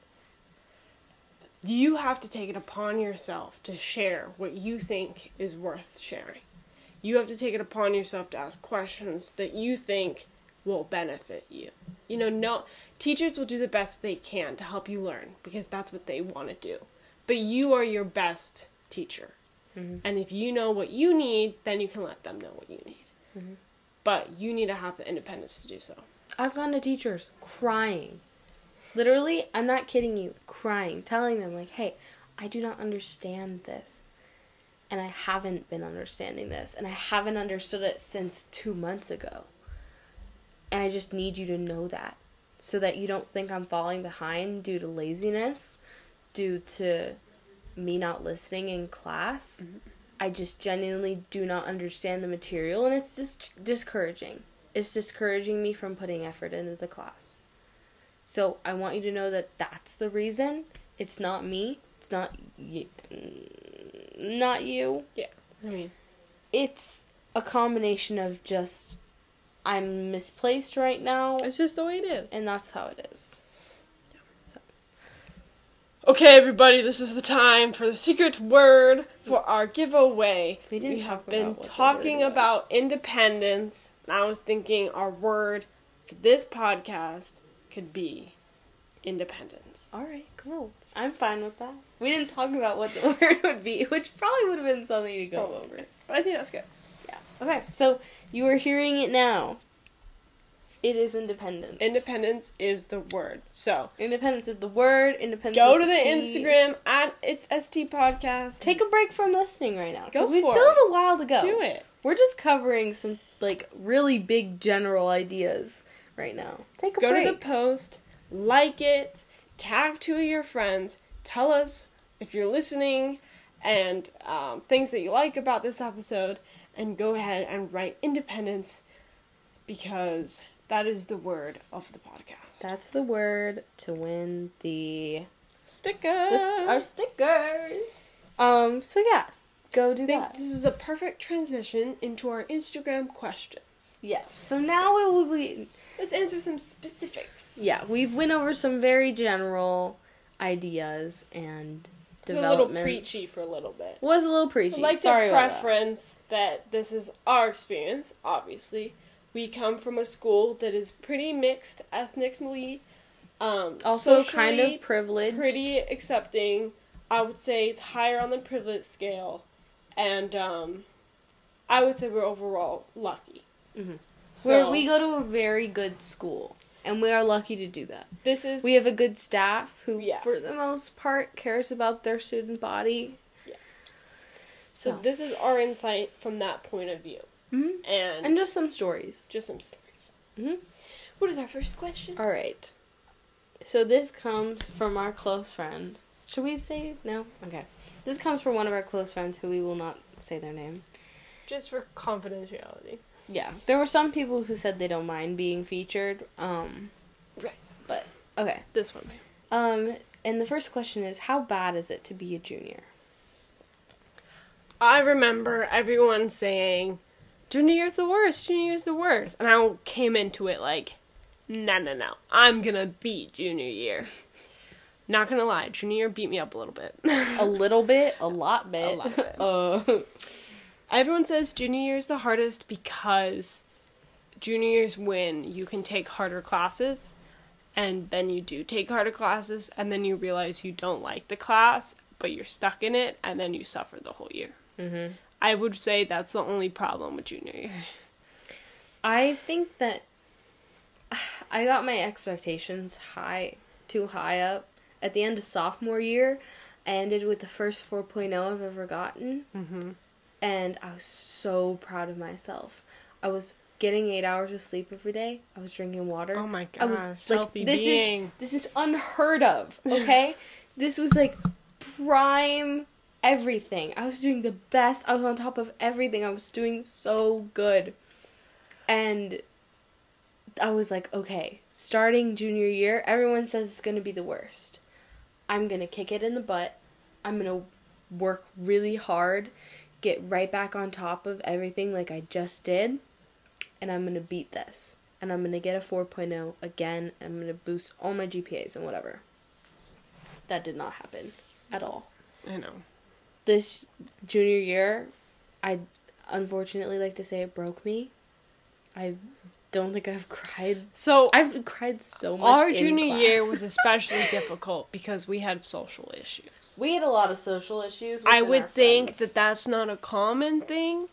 You have to take it upon yourself to share what you think is worth sharing. You have to take it upon yourself to ask questions that you think will benefit you. You know, no teachers will do the best they can to help you learn because that's what they want to do. But you are your best teacher. Mm-hmm. And if you know what you need, then you can let them know what you need. Mm-hmm. But you need to have the independence to do so. I've gone to teachers crying. Literally, I'm not kidding you, crying, telling them, like, hey, I do not understand this. And I haven't been understanding this. And I haven't understood it since two months ago. And I just need you to know that. So that you don't think I'm falling behind due to laziness, due to me not listening in class. Mm-hmm. I just genuinely do not understand the material. And it's just discouraging. It's discouraging me from putting effort into the class. So I want you to know that that's the reason. It's not me. It's not you. Not you. Yeah. I mean, It's a combination of just I'm misplaced right now, it's just the way it is. and that's how it is. Okay, everybody, this is the time for the secret word for our giveaway. We didn't have talk been about what the talking about independence, and I was thinking our word for this podcast could be independence. All right, cool. I'm fine with that. We didn't talk about what the [laughs] word would be, which probably would have been something to go Probably. over. But I think that's good. Yeah. Okay, so you are hearing it now. It is independence. Independence is the word. So Independence is the word. Independence. go to the. Instagram at it's ST Podcast. Take a break from listening right now Go because we still it. have a while to go. do it. We're just covering some like really big general ideas right now. Take a break. Go break. to the post, like it, tag two of your friends, tell us if you're listening and um, things that you like about this episode, and go ahead and write independence because that is the word of the podcast. That's the word to win the, Stickers. the st- our stickers. Um. So yeah, go do I think that. this is a perfect transition into our Instagram questions. Yes. So now we will be. Let's answer some specifics. Yeah, we've went over some very general ideas and It's a little preachy for a little bit. Was a little preachy. I'd like Sorry to about that. preference that. this is our experience, obviously. We come from a school that is pretty mixed ethnically, um, Also, kind of privileged. pretty accepting. I would say it's higher on the privilege scale, and um, I would say we're overall lucky. Mhm. So we go to a very good school, and we are lucky to do that. this is We have a good staff who, Yeah. for the most part, cares about their student body. so so. this is our insight from that point of view, Mhm. and, And just some stories. just some stories. Mhm. What is our first question? All right. So this comes from our close friend. Should we say no? Okay. This comes from one of our close friends who we will not say their name. Just for confidentiality. Yeah, there were some people who said they don't mind being featured. Um, Right. But okay. This one. Um, and the first question is, how bad is it to be a junior? I remember everyone saying, junior year's the worst, junior year's the worst. And I came into it like, no, no, no. I'm gonna beat junior year. Not gonna lie, junior year beat me up a little bit. [laughs] A little bit, a lot bit. A lot bit. [laughs] uh, Everyone says junior year is the hardest because junior year's when you can take harder classes and then you do take harder classes and then you realize you don't like the class but you're stuck in it and then you suffer the whole year. mhm. I would say that's the only problem with junior year. I think that [sighs] I got my expectations high, too high up. At the end of sophomore year, I ended with the first 4.0 I've ever gotten. Mm-hmm. and I was so proud of myself. I was getting eight hours of sleep every day. I was drinking water. Oh my I gosh, was like, healthy this being. is this is unheard of. Okay, [laughs] this was like prime everything. I was doing the best. I was on top of everything. I was doing so good, and I was like, okay, starting junior year, everyone says it's gonna be the worst. I'm gonna kick it in the butt. I'm gonna work really hard, get right back on top of everything like I just did, and I'm gonna beat this. And I'm gonna get a 4.0 again, and I'm gonna boost all my GPAs and whatever. That did not happen at all. I know. This junior year, I unfortunately like to say it broke me. I don't think I've cried. So I've cried so much. our junior class. year was [laughs] especially difficult because we had social issues. We had a lot of social issues. I would think that that's not a common thing.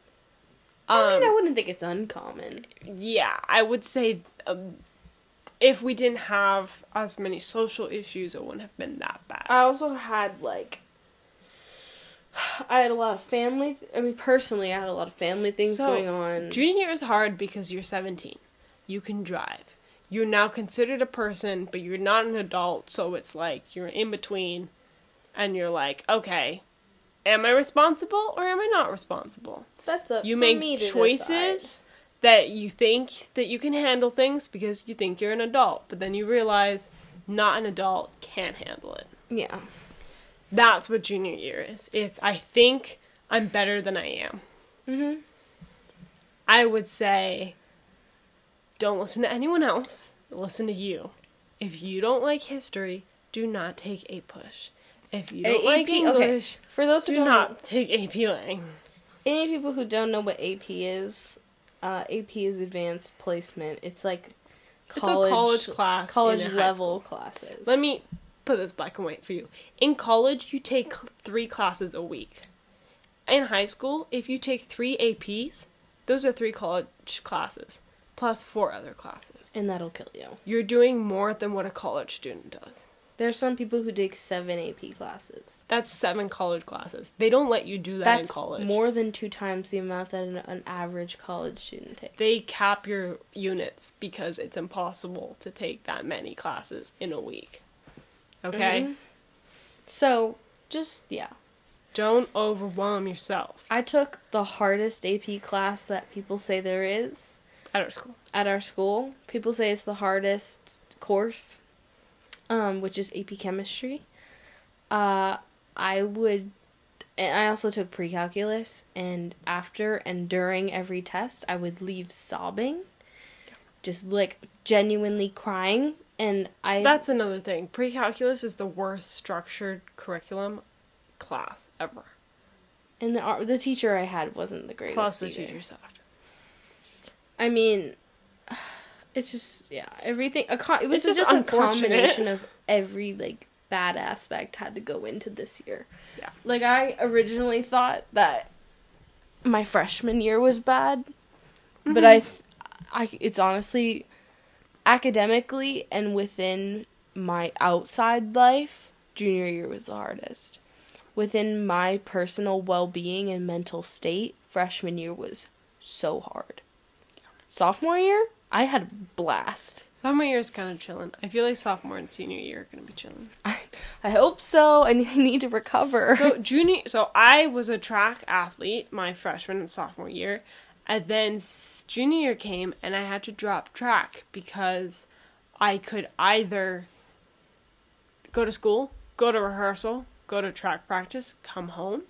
I mean, I Um, wouldn't think it's uncommon. yeah, I would say um, if we didn't have as many social issues, it wouldn't have been that bad. I also had like. I had a lot of family. Th- I mean, personally, I had a lot of family things So, going on. Junior year is hard because you're 17. You can drive. You're now considered a person, but you're not an adult, so it's like you're in between and you're like, okay, am I responsible or am I not responsible? That's up You for make me to choices decide. that you think that you can handle things because you think you're an adult, but then you realize not an adult can't handle it. Yeah. That's what junior year is. It's I think I'm better than I am. Mhm. I would say don't listen to anyone else. Listen to you. If you don't like history, do not take a push. If you don't A- like AP okay. English, For those who do not take AP Lang. any people who don't know what AP is, uh, AP is advanced placement. It's like It's a college class. college in a high level classes. Let me put this black and white for you. In college, you take three classes a week. In high school, if you take three APs, those are three college classes, plus four other classes. and that'll kill you. You're doing more than what a college student does. There's some people who take seven AP classes. That's seven college classes. They don't let you do that That's in college. more than two times the amount that an, an average college student takes. They cap your units because it's impossible to take that many classes in a week. Okay? Mhm. So, just yeah. Don't overwhelm yourself I took the hardest AP class that people say there is at our school. at our school. People say it's the hardest course, um, which is AP chemistry. Uh, I would, and I also took pre-calculus, and after and during every test, I would leave sobbing, just like genuinely crying, and I That's another thing. Pre-calculus is the worst structured curriculum class ever. and the art- the teacher I had wasn't the greatest. Plus the teacher sucked. I mean, [sighs] it's just yeah, everything. A con- it was It's just, just a combination of every like bad aspect had to go into this year. Yeah. Like I originally thought that my freshman year was bad, but mm-hmm. I, th- I it's honestly academically and within my outside life, junior year was the hardest. Within my personal well being and mental state, freshman year was so hard. Sophomore year, I had a blast. Sophomore year is kind of chilling. I feel like sophomore and senior year are gonna be chilling. [laughs] I, I hope so. I need to recover. So [laughs] junior, so I was a track athlete my freshman and sophomore year, and then junior came and I had to drop track because I could either go to school, go to rehearsal, go to track practice, come home,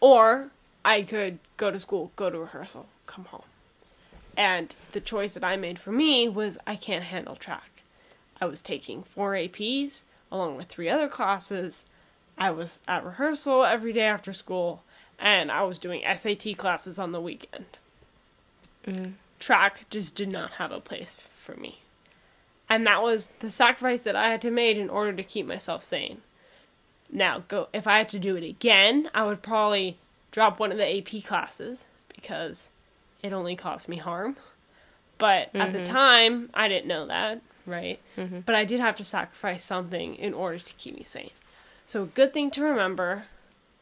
or I could go to school, go to rehearsal, come home. And the choice that I made for me was I can't handle track. I was taking four APs along with three other classes. I was at rehearsal every day after school, and I was doing SAT classes on the weekend. Mm. Track just did not have a place for me. And that was the sacrifice that I had to make in order to keep myself sane. Now, go if I had to do it again, I would probably drop one of the AP classes because it only caused me harm. But at the time, I didn't know that, right? Mhm. But I did have to sacrifice something in order to keep me sane. So, a good thing to remember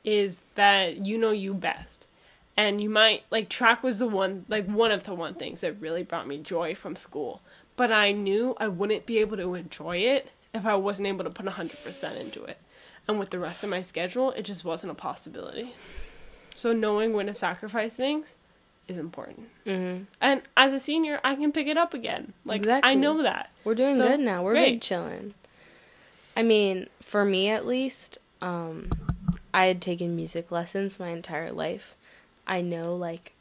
is that you know you best. And you might, like, track was the one, like, one of the one things that really brought me joy from school. But I knew I wouldn't be able to enjoy it if I wasn't able to put 100% into it. And with the rest of my schedule, it just wasn't a possibility. So, knowing when to sacrifice things is important. hmm And as a senior, I can pick it up again. Like, I know that. We're doing So, good now. We're great. good chilling. I mean, for me at least, um, I had taken music lessons my entire life. I know like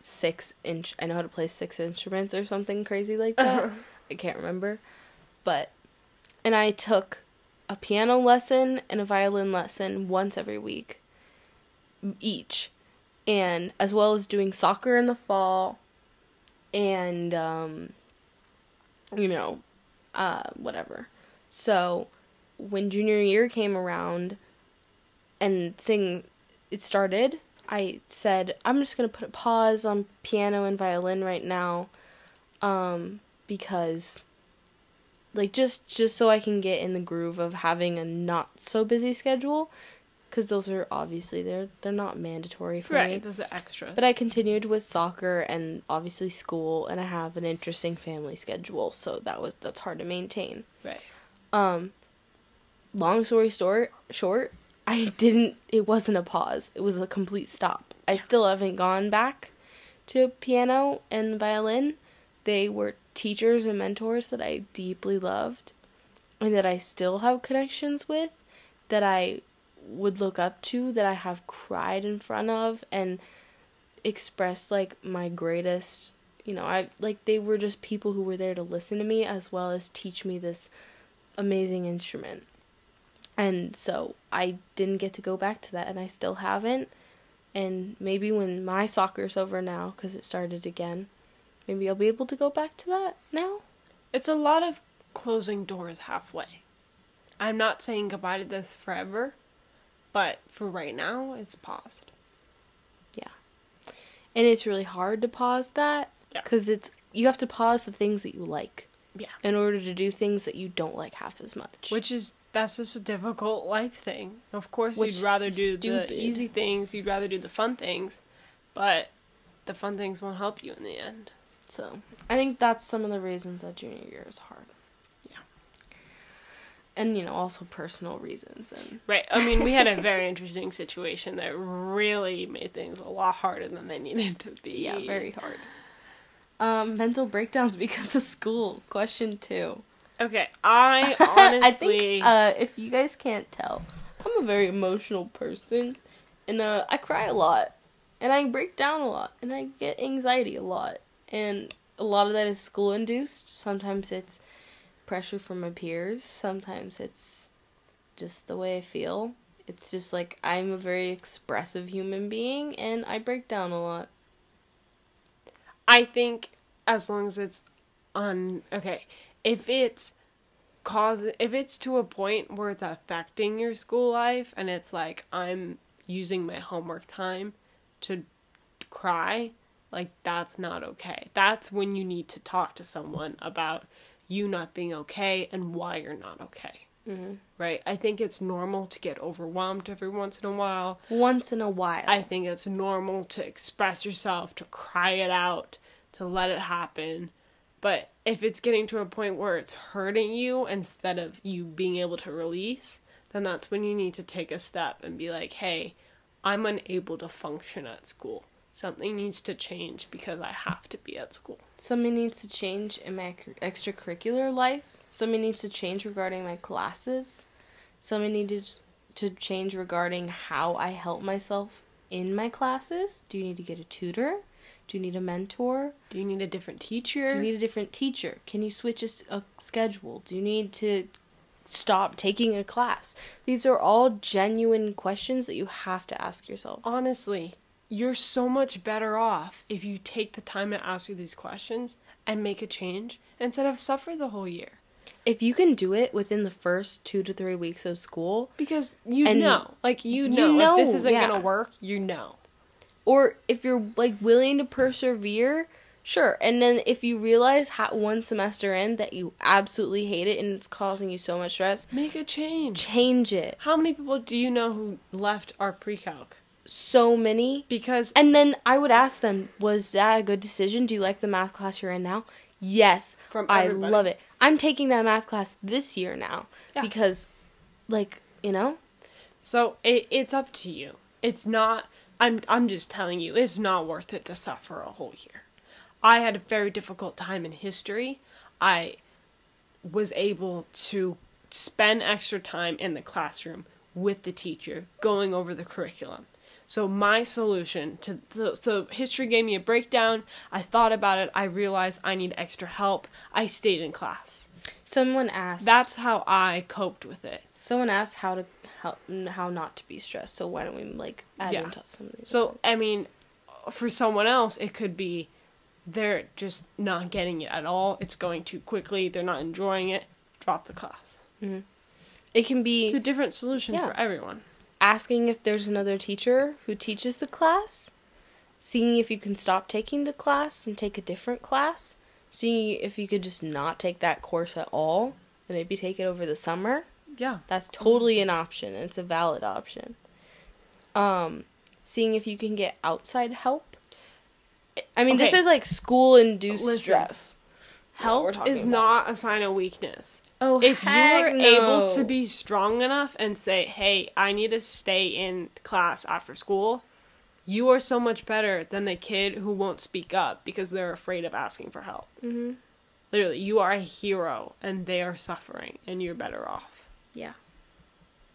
six inch. I know how to play six instruments or something crazy like that. I can't remember, but and I took a piano lesson and a violin lesson once every week, each, and as well as doing soccer in the fall, and um, you know, uh, whatever. So when junior year came around, and thing it started, I said I'm just gonna put a pause on piano and violin right now, um, because like just just so I can get in the groove of having a not so busy schedule because those are obviously they're they're not mandatory for right, me. those are extras. But I continued with soccer and obviously school and I have an interesting family schedule, so that was that's hard to maintain. right. Um long story short, short, I didn't it wasn't a pause. It was a complete stop. I still haven't gone back to piano and violin. They were teachers and mentors that I deeply loved and that I still have connections with that I would look up to that I have cried in front of and expressed like my greatest you know I like they were just people who were there to listen to me as well as teach me this amazing instrument. And so I didn't get to go back to that and I still haven't. And maybe when my soccer's over now cuz it started again, maybe I'll be able to go back to that now. It's a lot of closing doors halfway. I'm not saying goodbye to this forever, but for right now, it's paused. Yeah. And it's really hard to pause that Yeah. cuz it's you have to pause the things that you like Yeah. in order to do things that you don't like half as much. Which is that's just a difficult life thing. Of course, Which you'd rather do stupid. the easy things. You'd rather do the fun things, but the fun things won't help you in the end. So I think that's some of the reasons that junior year is hard. Yeah. And you know, also personal reasons and Right. I mean, we had a very [laughs] interesting situation that really made things a lot harder than they needed to be. yeah, very hard. Um, mental breakdowns [laughs] because of school. Question two. Okay, I honestly. [laughs] I think uh, if you guys can't tell, I'm a very emotional person, and uh, I cry a lot, and I break down a lot, and I get anxiety a lot, and a lot of that is school induced. Sometimes it's pressure from my peers. Sometimes it's just the way I feel. It's just like I'm a very expressive human being, and I break down a lot. I think as long as it's on okay, if it's cause if it's to a point where it's affecting your school life and it's like I'm using my homework time to cry, like that's not okay. That's when you need to talk to someone about you not being okay and why you're not okay. Mhm. Right? I think it's normal to get overwhelmed every once in a while. Once in a while. I think it's normal to express yourself, to cry it out, to let it happen. But if it's getting to a point where it's hurting you instead of you being able to release, then that's when you need to take a step and be like, hey, I'm unable to function at school. Something needs to change because I have to be at school. Something needs to change in my extracurricular life. Something needs to change regarding my classes. Something needs to change regarding how I help myself in my classes. Do you need to get a tutor? Do you need a mentor? Do you need a different teacher? Do you need a different teacher? Can you switch a schedule? Do you need to stop taking a class? These are all genuine questions that you have to ask yourself. honestly, you're so much better off if you take the time to ask you these questions and make a change instead of suffer the whole year. If you can do it within the first two to three weeks of school, Because you know, like you you know, know, if this isn't yeah. gonna work, you know. Or if you're like willing to persevere sure and then if you realize ha- one semester in that you absolutely hate it and it's causing you so much stress Make a change. change it How many people do you know who left our pre-calc so many because and then i would ask them was that a good decision do you like the math class you're in now yes From everybody. i love it i'm taking that math class this year now Yeah. because like you know so it, it's up to you. It's not. I'm I'm just telling you, it's not worth it to suffer a whole year. I had a very difficult time in history. I was able to spend extra time in the classroom with the teacher, going over the curriculum. So my solution to so, so history gave me a breakdown. I thought about it. I realized I need extra help. I stayed in class. someone asked That's how I coped with it. someone asked how to how, how not to be stressed so why don't we like add Yeah. into some of these So, I mean, for someone else, it could be they're just not getting it at all. It's going too quickly. They're not enjoying it. Drop the class. Mm-hmm. It can be It's a different solution Yeah. for everyone. asking if there's another teacher who teaches the class, seeing if you can stop taking the class and take a different class, seeing if you could just not take that course at all and maybe take it over the summer. Yeah. That's totally an option. It's a valid option. Um, seeing if you can get outside help. I mean, this is like school induced Listen. stress. Help is about. not a sign of weakness. Oh, if you're heck able to be strong enough and say, "Hey, I need to stay in class after school," you are so much better than the kid who won't speak up because they're afraid of asking for help. Mhm. Literally, you are a hero and they are suffering and you're better off. Yeah.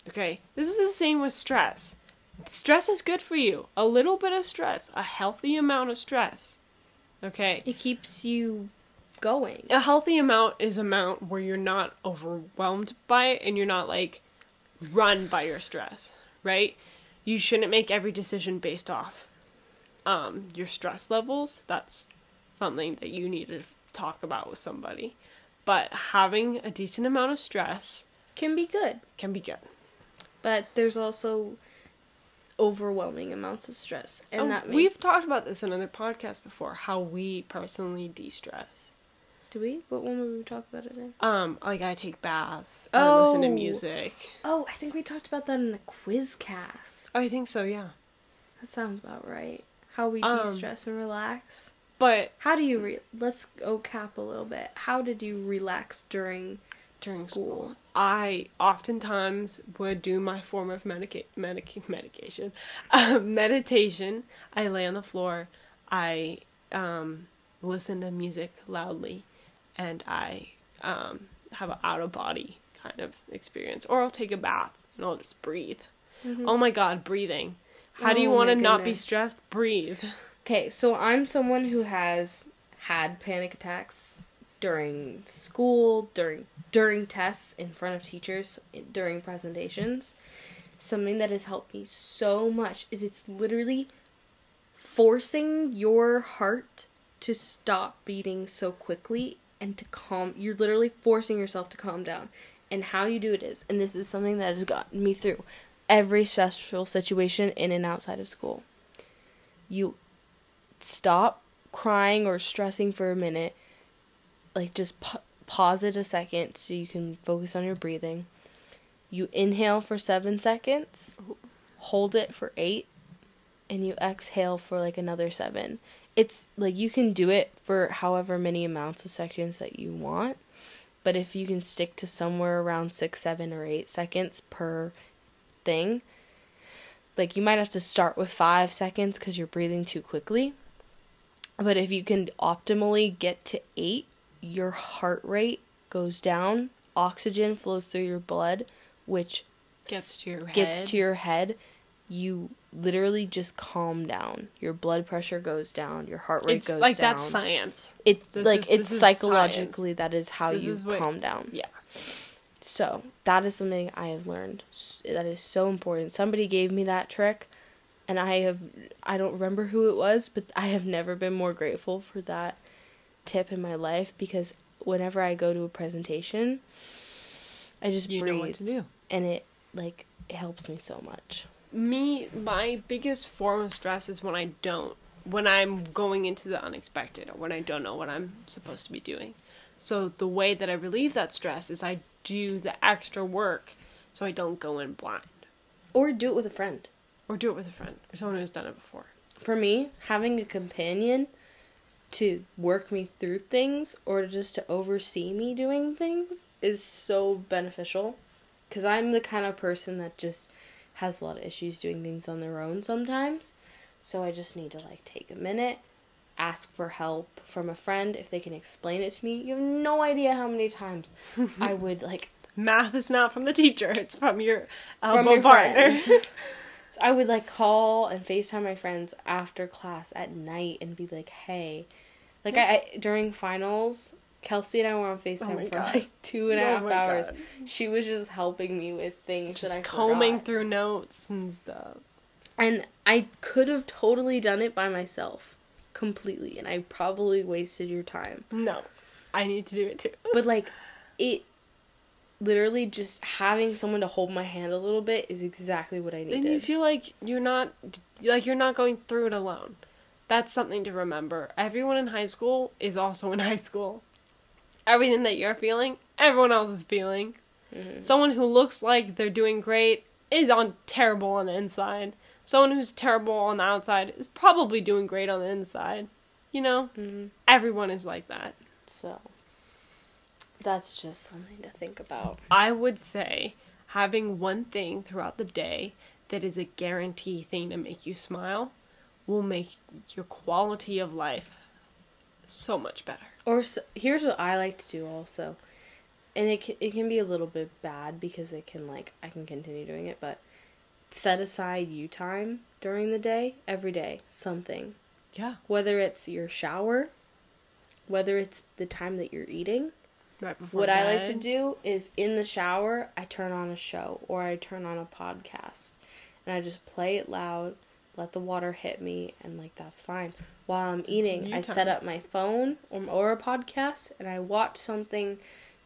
Okay? This is the same with stress. Stress is good for you. A little bit of stress, a healthy amount of stress. Okay? It keeps you going. a healthy amount is amount where you're not overwhelmed by it and you're not like run by your stress right you shouldn't make every decision based off um your stress levels that's something that you need to talk about with somebody but having a decent amount of stress Can be good. can be good. But there's also overwhelming amounts of stress and Oh, that makes we've talked about this in other podcasts before how we personally de-stress. Do we? What one would we talk about it in? Um like i take baths i listen to Oh. music. Oh i think we talked about that in the quiz cast. I think so yeah. That sounds about right. How we Um, de-stress and relax. but how do you re- let's go cap a little bit. How did you relax during during school, school. I oftentimes would do my form of medica- medica- medication, um, meditation. I lay on the floor. I um, listen to music loudly, and I um, have an out of body kind of experience. Or I'll take a bath and I'll just breathe. Oh my God, breathing! How do you Mm-hmm. Oh want to not be stressed? Breathe. [laughs] Okay, so I'm someone who has had panic attacks during school, during during tests, in front of teachers, during presentations. Something that has helped me so much is it's literally forcing your heart to stop beating so quickly and to calm. You're literally forcing yourself to calm down. And how you do it is, and this is something that has gotten me through every stressful situation in and outside of school. You stop crying or stressing for a minute. Like just pa- pause it a second so you can focus on your breathing. You inhale for 7 seconds, hold it for 8, and you exhale for like another 7. It's like you can do it for however many amounts of seconds that you want. But if you can stick to somewhere around 6, 7 or 8 seconds per thing, like you might have to start with 5 seconds cuz you're breathing too quickly. But if you can optimally get to 8, your heart rate goes down, oxygen flows through your blood, which Gets to your head. gets to your head. You literally just calm down. Your blood pressure goes down, your heart rate It's goes like down. that's science. It's This like is- it's psychologically that is how This you is what- calm down. Yeah. So that is something I have learned. That is so important. Somebody gave me that trick, and I have I don't remember who it was, but I have never been more grateful for that tip in my life because whenever I go to a presentation, I just You breathe know what to do. and it like it helps me so much. me my biggest form of stress is when i don't when i'm going into the unexpected or when i don't know what i'm supposed to be doing so the way that i relieve that stress is i do the extra work so i don't go in blind Or do it with a friend. or do it with a friend or someone who's done it before For me, having a companion to work me through things or just to oversee me doing things is so beneficial because I'm the kind of person that just has a lot of issues doing things on their own sometimes. So I just need to like take a minute, ask for help from a friend if they can explain it to me. You have no idea how many times I [laughs] would like math is not from the teacher it's from your elbow from your partner friends. [laughs] so I would like call and FaceTime my friends after class at night and be like, "Hey," like I, I during finals, Kelsey and I were on oh FaceTime Oh for God. like two and a Oh half hours. God. She was just helping me with things just that I combing forgot. through notes and stuff and I could have totally done it by myself. completely, and I probably wasted your time. No, I need to do it too. But like, it literally just having someone to hold my hand a little bit is exactly what I needed. And you feel like you're not like you're not going through it alone. That's something to remember. Everyone in high school is also in [laughs] high school. Everything that you're feeling, everyone else is feeling. Mhm. Someone who looks like they're doing great is on terrible on the inside. Someone who's terrible on the outside is probably doing great on the inside. You know, Mhm. everyone is like that. So that's just something to think about. I would say having one thing throughout the day that is a guarantee thing to make you smile will make your quality of life so much better. Or s here's what I like to do also, and it can, it can be a little bit bad because it can like I can continue doing it, but set aside you time during the day every day something Yeah. whether it's your shower, whether it's the time that you're eating. Right before What I like to do is in the shower, I turn on a show or I turn on a podcast and I just play it loud, let the water hit me, and like that's fine. While I'm eating, I set up my phone or, or a podcast and I watch something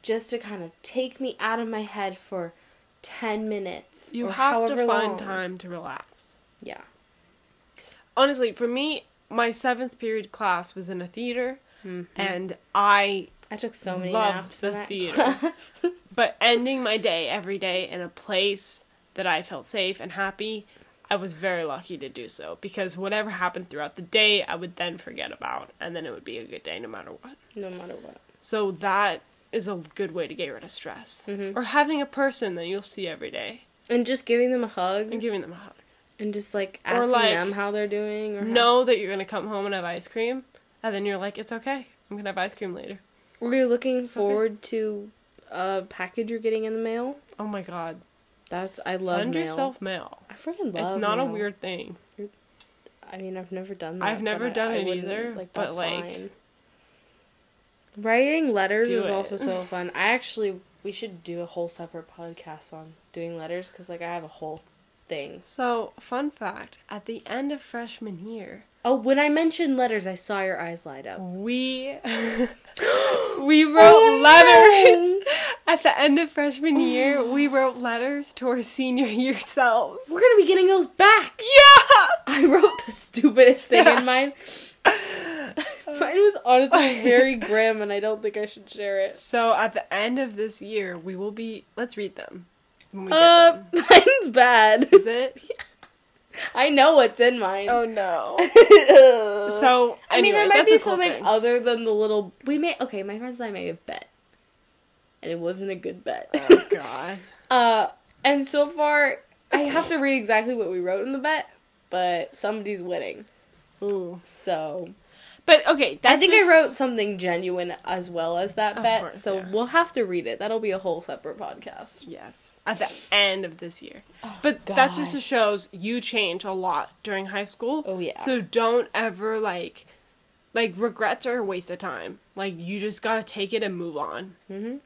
just to kind of take me out of my head for 10 minutes. You have to find long. time to relax. Yeah. Honestly, for me, my seventh period class was in a theater, Mhm. and I I took so many Loved naps the theater. [laughs] But ending my day every day in a place that I felt safe and happy, I was very lucky to do so because whatever happened throughout the day, I would then forget about, and then it would be a good day no matter what. no matter what. So that is a good way to get rid of stress. Mhm. Or having a person that you'll see every day And just giving them a hug and giving them a hug. and just like asking like, them how they're doing or how- Know that you're gonna come home and have ice cream, and then you're like, it's okay. I'm gonna have ice cream later. or you're looking okay. forward to a package you're getting in the mail. Oh my god. That's I love Send mail. yourself mail. I freaking love. It. It's not a weird thing. I mean, I've never done that. I've never done I it wouldn't- either, Like, but, like, fine. Writing letters is it. also so [laughs] fun. I actually we should do a whole separate podcast on doing letters because like I have a whole thing. So, fun fact at the end of freshman year, Oh, when I mentioned letters, I saw your eyes light up. we [gasps] we wrote Oh, letters at the end of freshman year. We wrote letters to our senior year selves. We're gonna be getting those back. Yeah. I wrote the stupidest thing in mine. [laughs] mine was honestly [laughs] very grim, and I don't think I should share it. So at the end of this year, we will be. Let's read them. When we get Uh, them. [laughs] mine's bad. Is it? I know what's in mine. Oh no. so [laughs] So I mean, there might be cool something thing. other than the little. We made okay. My friends and I made a bet, and it wasn't a good bet. Oh [laughs] god. uh, and so far, I have to [sighs] read exactly what we wrote in the bet, but somebody's winning. Ooh. So But okay, that's I think just- I wrote something genuine as well as that Of bet. course, so yeah. we'll have to read it. That'll be a whole separate podcast. Yes, at the end of this year. But that's just to shows you change a lot during high school. Oh, yeah. So don't ever like like regrets are a waste of time. Like you just got to take it and move on. Mm-hmm.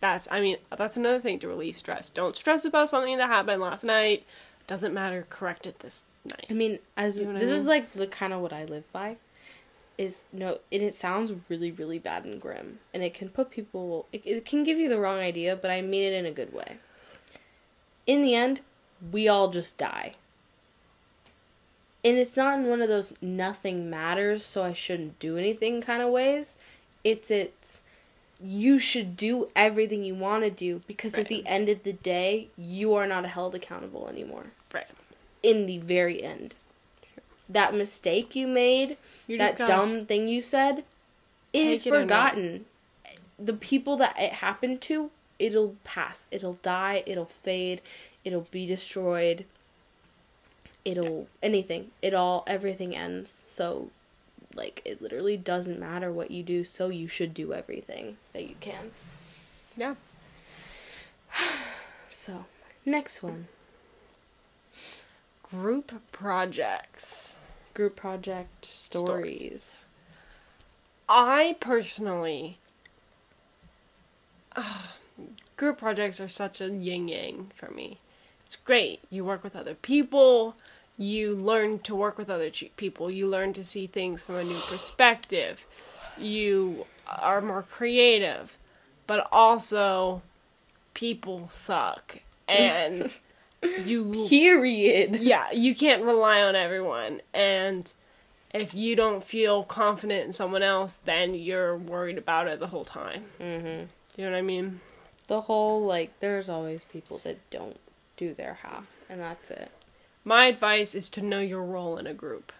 That's I mean, that's another thing to relieve stress. Don't stress about something that happened last night. Doesn't matter, correct it this night. I mean, as You know what I this is like the kind of what I live by. Is no, and it sounds really, really bad and grim, and it can put people. It, it can give you the wrong idea, but I mean it in a good way. In the end, we all just die, and it's not in one of those nothing matters, so I shouldn't do anything kind of ways. It's it's you should do everything you want to do because at the end of the day, you are not held accountable anymore Right. in the very end. That mistake you made, You that dumb thing you said, it is forgotten. The people that it happened to, it'll pass. It'll die. It'll fade. It'll be destroyed. It'll anything. It all everything ends. So like it literally doesn't matter what you do, so you should do everything that you can. Yeah. [sighs] So, next one. Group projects. Group project stories. I personally, [sighs] oh, group projects are such a yin yang for me. It's great. You work with other people. you learn to work with other people. You learn to see things from a new perspective. You are more creative, but also people suck and [laughs] you Period. yeah, you can't rely on everyone. And if you don't feel confident in someone else, then you're worried about it the whole time. Mm-hmm. You know what I mean? The whole like, there's always people that don't do their half, and that's it. My advice is to know your role in a group.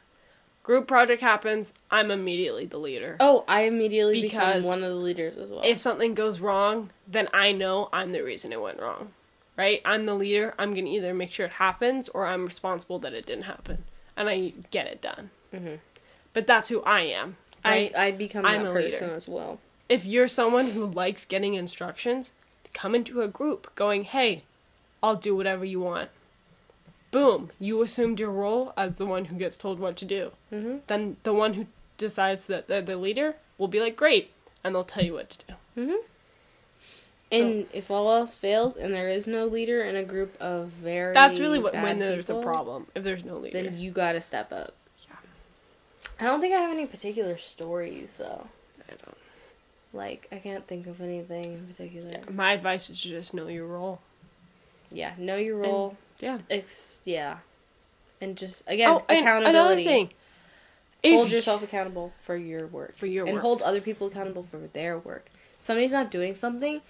Group project happens, I'm immediately the leader. Oh, I immediately become Because one of the leaders as well. If something goes wrong, then I know I'm the reason it went wrong. Right? I'm the leader. I'm going to either make sure it happens or I'm responsible that it didn't happen. And I get it done. Mhm. But that's who I am. Right? I I become I'm a person leader. as well. if you're someone who likes getting instructions, come into a group going, hey, I'll do whatever you want. Boom, you assumed your role as the one who gets told what to do. Mhm. Then the one who decides that they're the leader will be like, great, and they'll tell you what to do. Mm-hmm. And if all else fails and there is no leader in a group of very That's really what bad when there's people, a problem. If there's no leader, then you gotta step up. Yeah. I don't think I have any particular stories though. I don't. Like I can't think of anything in particular. Yeah, My advice is to just know your role. Yeah, know your role. Yeah. Ex- yeah, and just again oh, and accountability. another thing. hold yourself accountable for your work. For your and work. hold other people accountable for their work. Somebody's not doing something.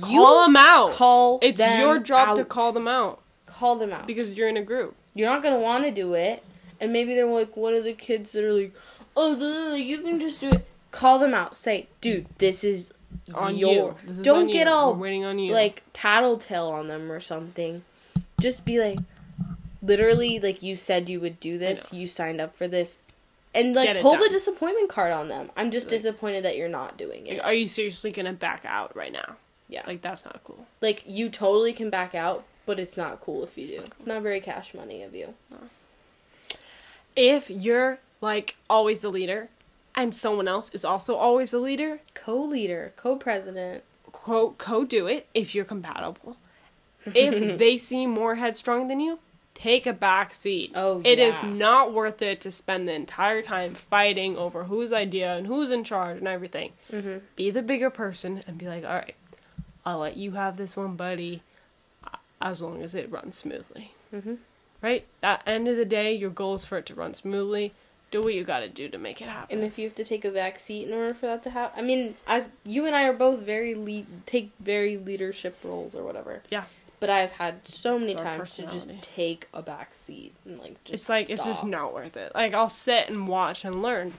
Call them out. Call. it's your job to call them out Call them out. because you're in a group. you're not gonna want to do it, and maybe they're like one of the kids that are like, "Oh, you can just do it." Call them out. Say, "Dude, this is On your." you. Don't on get you. all waiting on you. like tattletale on them or something. Just be like, literally, like you said you would do this. You signed up for this, and like pull the disappointment card on them. I'm just Like- disappointed that you're not doing it. Like, are you seriously gonna back out right now? Yeah. Like that's not cool. Like you totally can back out, but it's not cool if you do. not cool. Not very cash money of you. If you're like always the leader, and someone else is also always a leader, Co-leader, co-president. co co do it if you're compatible. [laughs] If they seem more headstrong than you, take a back seat. Oh, It is yeah. not worth it to spend the entire time fighting over whose idea and who's in charge and everything. Mm-hmm. Be the bigger person and be like, all right, I'll let you have this one, buddy, as long as it runs smoothly. Mhm. Right? At end of the day, your goal is for it to run smoothly. Do what you got to do to make it happen. And if you have to take a back seat in order for that to happen, I mean, as you and I are both very lead, take very leadership roles or whatever. Yeah. But I've had so many times to just take a back seat and like just it's like it's just not worth it. Like I'll sit and watch and learn.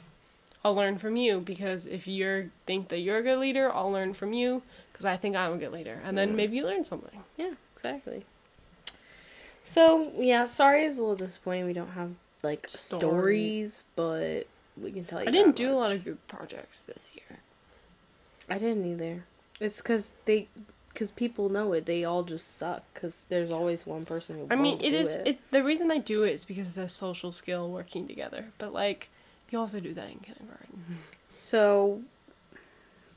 I'll learn from you because if you think that you're a good leader, I'll learn from you because I think I'm a good leader, and then Mm. maybe you learn something. Yeah, exactly. So yeah, sorry, it's a little disappointing we don't have like Story. stories, but we can tell you. I didn't do a lot of group projects this year. I didn't either. It's because they, because people know it. They all just suck. Because there's always one person who. I mean, it is. It. It's the reason I do it is because it's a social skill working together. But like, you also do that in kindergarten. So, I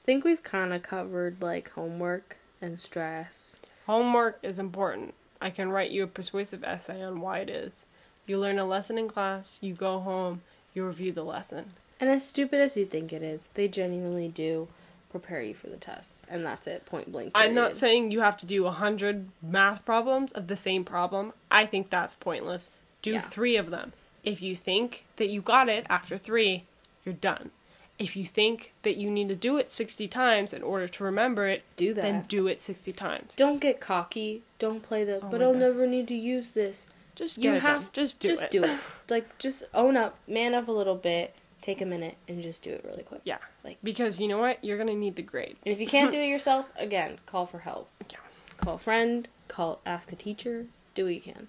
think we've kind of covered like homework and stress. Homework is important. I can write you a persuasive essay on why it is. You learn a lesson in class. You go home. You review the lesson. And as stupid as you think it is, they genuinely do prepare you for the tests, and that's it. Point blank. I'm not saying you have to do a hundred math problems of the same problem. I think that's pointless. Do Yeah. three of them. If you think that you got it after three, you're done. If you think that you need to do it 60 times in order to remember it, do that. then do it 60 times. Don't get cocky. Don't play the. Oh but I'll God. never need to use this. Just you have done. Just do it. just it. do it. [laughs] Like just own up, man up a little bit. Take a minute and just do it really quick. Yeah. Like- because you know what? You're gonna need the grade. And if you can't [laughs] do it yourself, again, call for help. Yeah. Call a friend. Call. Ask a teacher. Do what you can.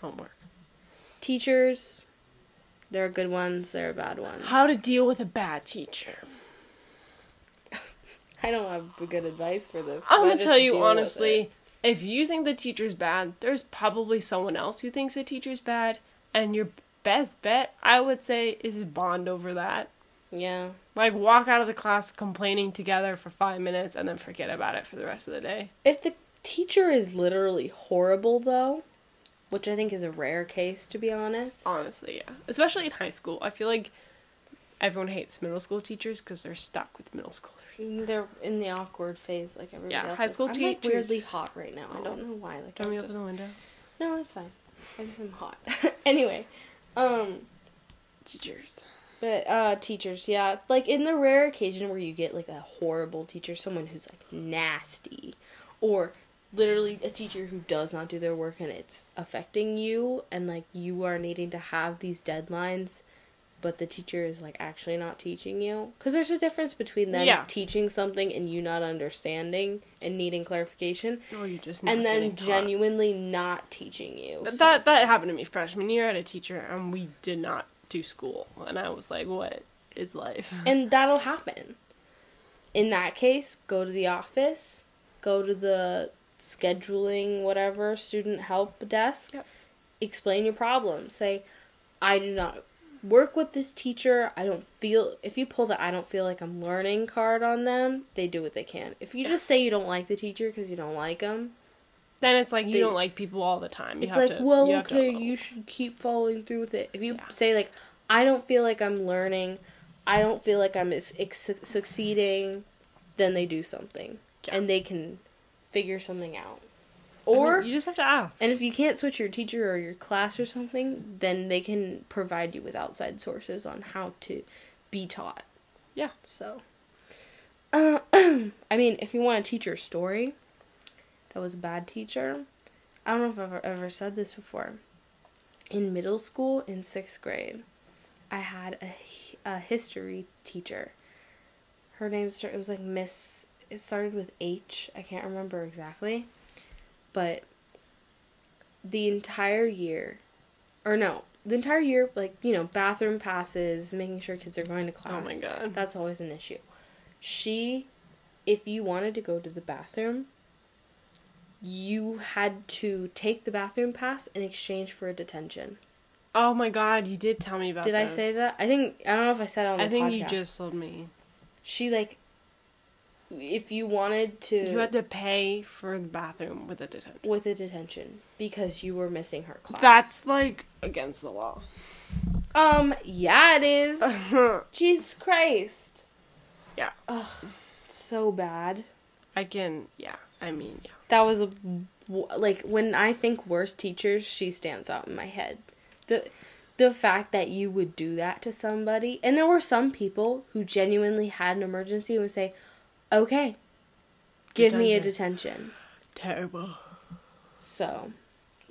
Homework. Teachers, there are good ones. There are bad ones. How to deal with a bad teacher. [laughs] I don't have good advice for this. I'm gonna tell you honestly. If you think the teacher's bad, there's probably someone else who thinks the teacher's bad, and your best bet, I would say, is bond over that. Yeah. Like walk out of the class complaining together for five minutes and then forget about it for the rest of the day. If the teacher is literally horrible, though, which I think is a rare case to be honest. Honestly, yeah. Especially in high school. I feel like everyone hates middle school teachers because they're stuck with middle schoolers. They're in the awkward phase like everybody Yeah, else. high is. school I'm like teachers- weirdly hot right now. I Oh. don't know why. Like Can I we just... open the window? No, it's fine. I just am hot. [laughs] anyway, um Teachers. But uh teachers, yeah. Like in the rare occasion where you get like a horrible teacher, someone who's like nasty or literally a teacher who does not do their work and it's affecting you and like you are needing to have these deadlines but the teacher is like actually not teaching you cuz there's a difference between them Yeah. teaching something and you not understanding and needing clarification Or you just and then genuinely not teaching you. But that that happened to me freshman year. I had a teacher, and we did not do school, and I was like, "What is life?" [laughs] and that'll happen. In that case, go to the office, go to the scheduling whatever student help desk, Yep. explain your problem. Say, I do not work with this teacher. I don't feel if you pull the I don't feel like I'm learning card on them, they do what they can. If you just say you don't like the teacher because you don't like them, Then it's like you They- don't like people all the time. You it's have like, to- well, you okay, you should keep following through with it. If you Yeah. say like, I don't feel like I'm learning, I don't feel like I'm succeeding, then they do something, Yeah. and they can figure something out. I mean, Or you just have to ask. and if you can't switch your teacher or your class or something, then they can provide you with outside sources on how to be taught. Yeah. So, uh, [clears throat] I mean, if you want to teach your story, that was a bad teacher. I don't know if I've ever, ever said this before. In middle school, in sixth grade, I had a, a history teacher. Her name it was like Miss. It started with H. I can't remember exactly, but the entire year, or no, the entire year, like you know, bathroom passes, making sure kids are going to class. oh my god. That's always an issue. She, if you wanted to go to the bathroom, you had to take the bathroom pass in exchange for a detention. Oh my god, you did tell me about that. Did I say that? I think I don't know if I said it on the I think you just told me. She like if you wanted to You had to pay for the bathroom with a detention. with a detention because you were missing her class. That's like against the law. um yeah it is. [laughs] Jesus Christ. Yeah. Ugh. So bad. I can, yeah. I mean, yeah. that was a like when I think worst teachers, she stands out in my head. The the fact that you would do that to somebody, and there were some people who genuinely had an emergency and would say, "Okay, give me a detention." Terrible. So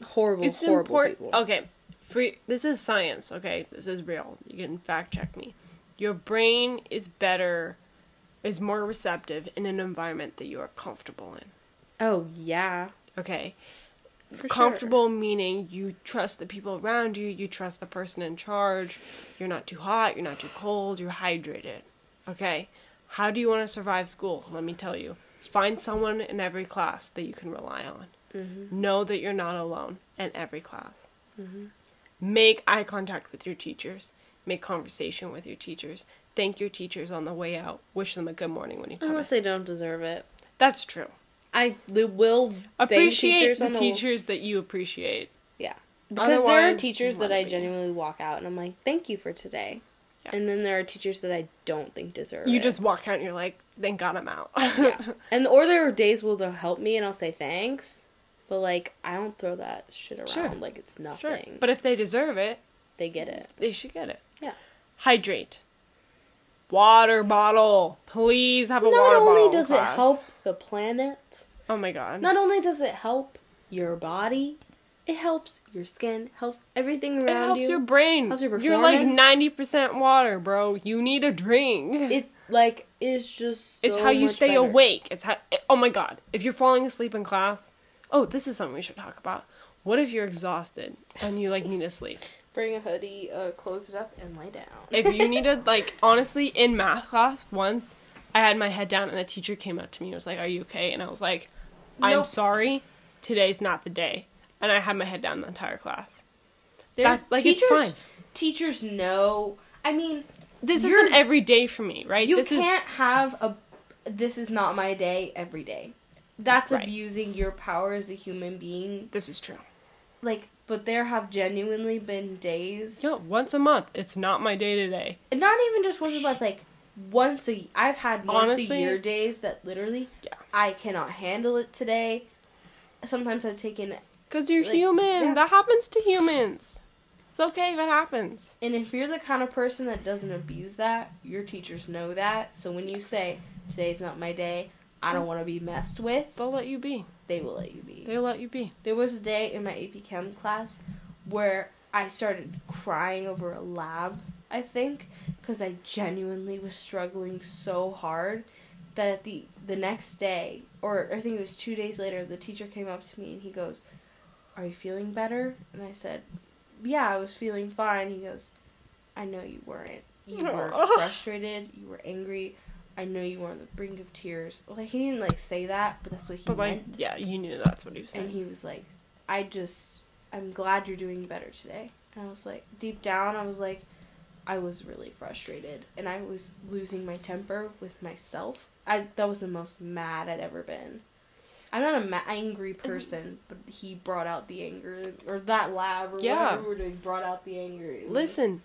horrible, It's horrible important. people. Okay, free. This is science. Okay, this is real. You can fact check me. Your brain is better, is more receptive in an environment that you are comfortable in. Oh yeah, Okay, for sure. comfortable meaning you trust the people around you. You trust the person in charge. You're not too hot. You're not too cold. You're hydrated. Okay, how do you want to survive school? Let me tell you. Find someone in every class that you can rely on. Mm-hmm. Know that you're not alone in every class. Make eye contact with your teachers. Make conversation with your teachers. Thank your teachers on the way out. Wish them a good morning when you come Unless in. they don't deserve it, That's true. I will Appreciate teachers the the teachers that you appreciate. Yeah. Because there are teachers that I genuinely walk out and I'm like, thank you for today. Yeah. And then there are teachers that I don't think deserve You it. just walk out and you're like, thank God I'm out. yeah. [laughs] And or there are days where they'll help me and I'll say thanks. But like I don't throw that shit around Sure. like it's nothing. sure. But if they deserve it, they get it. they should get it. Yeah. Hydrate. Water bottle. Please have a Not water bottle. Not only does it help the planet, Oh my god. not only does it help your body, it helps your skin, helps everything around you. it helps you. your brain. helps your performance. You're like 90% water, bro. You need a drink. it like is just so it's how you stay better. awake. It's how. Oh my god. If you're falling asleep in class, oh, this is something we should talk about. What if you're exhausted and you like need to sleep? Bring a hoodie, uh, close it up, and lay down. If you needed, like, [laughs] honestly, in math class once, I had my head down and the teacher came up to me and was like, "Are you okay?" And I was like, "I'm Nope. sorry. Today's not the day." And I had my head down the entire class. There- That's- like, it's teachers, fine. Teachers know. I mean, This isn't every day for me, right? you this can't have a. This is not my day every day. That's Right. abusing your power as a human being. this is true. like, but there have genuinely been days, Yeah, once a month. It's not my day to day. and not even just once a month, like once a. I've had once Honestly- a year days that literally, Yeah. I cannot handle it today. Sometimes I've taken, Because you're Like, human. yeah. That happens to humans. It's okay if it happens. and if you're the kind of person that doesn't abuse that, your teachers know that. So when you say today's not my day, I don't want to be messed with, They'll let you be. they will let you be. They'll let you be. There was a day in my AP Chem class where I started crying over a lab, I think, because I genuinely was struggling so hard that at the the next day, or I think it was two days later, the teacher came up to me and he goes, "Are you feeling better?" And I said, "Yeah, I was feeling fine." He goes, "I know you weren't. You were [laughs] frustrated. You were angry." I know you were on the brink of tears. Like he didn't like say that, but that's what he But like, meant. yeah, you knew that's what he was saying. And he was like, I just, I'm glad you're doing better today. And I was like, deep down, I was like, I was really frustrated. And I was losing my temper with myself. I That was the most mad I'd ever been. I'm not a ma- angry person, but he brought out the anger. Or that lab, or Yeah. whatever we were doing, brought out the anger. Listen,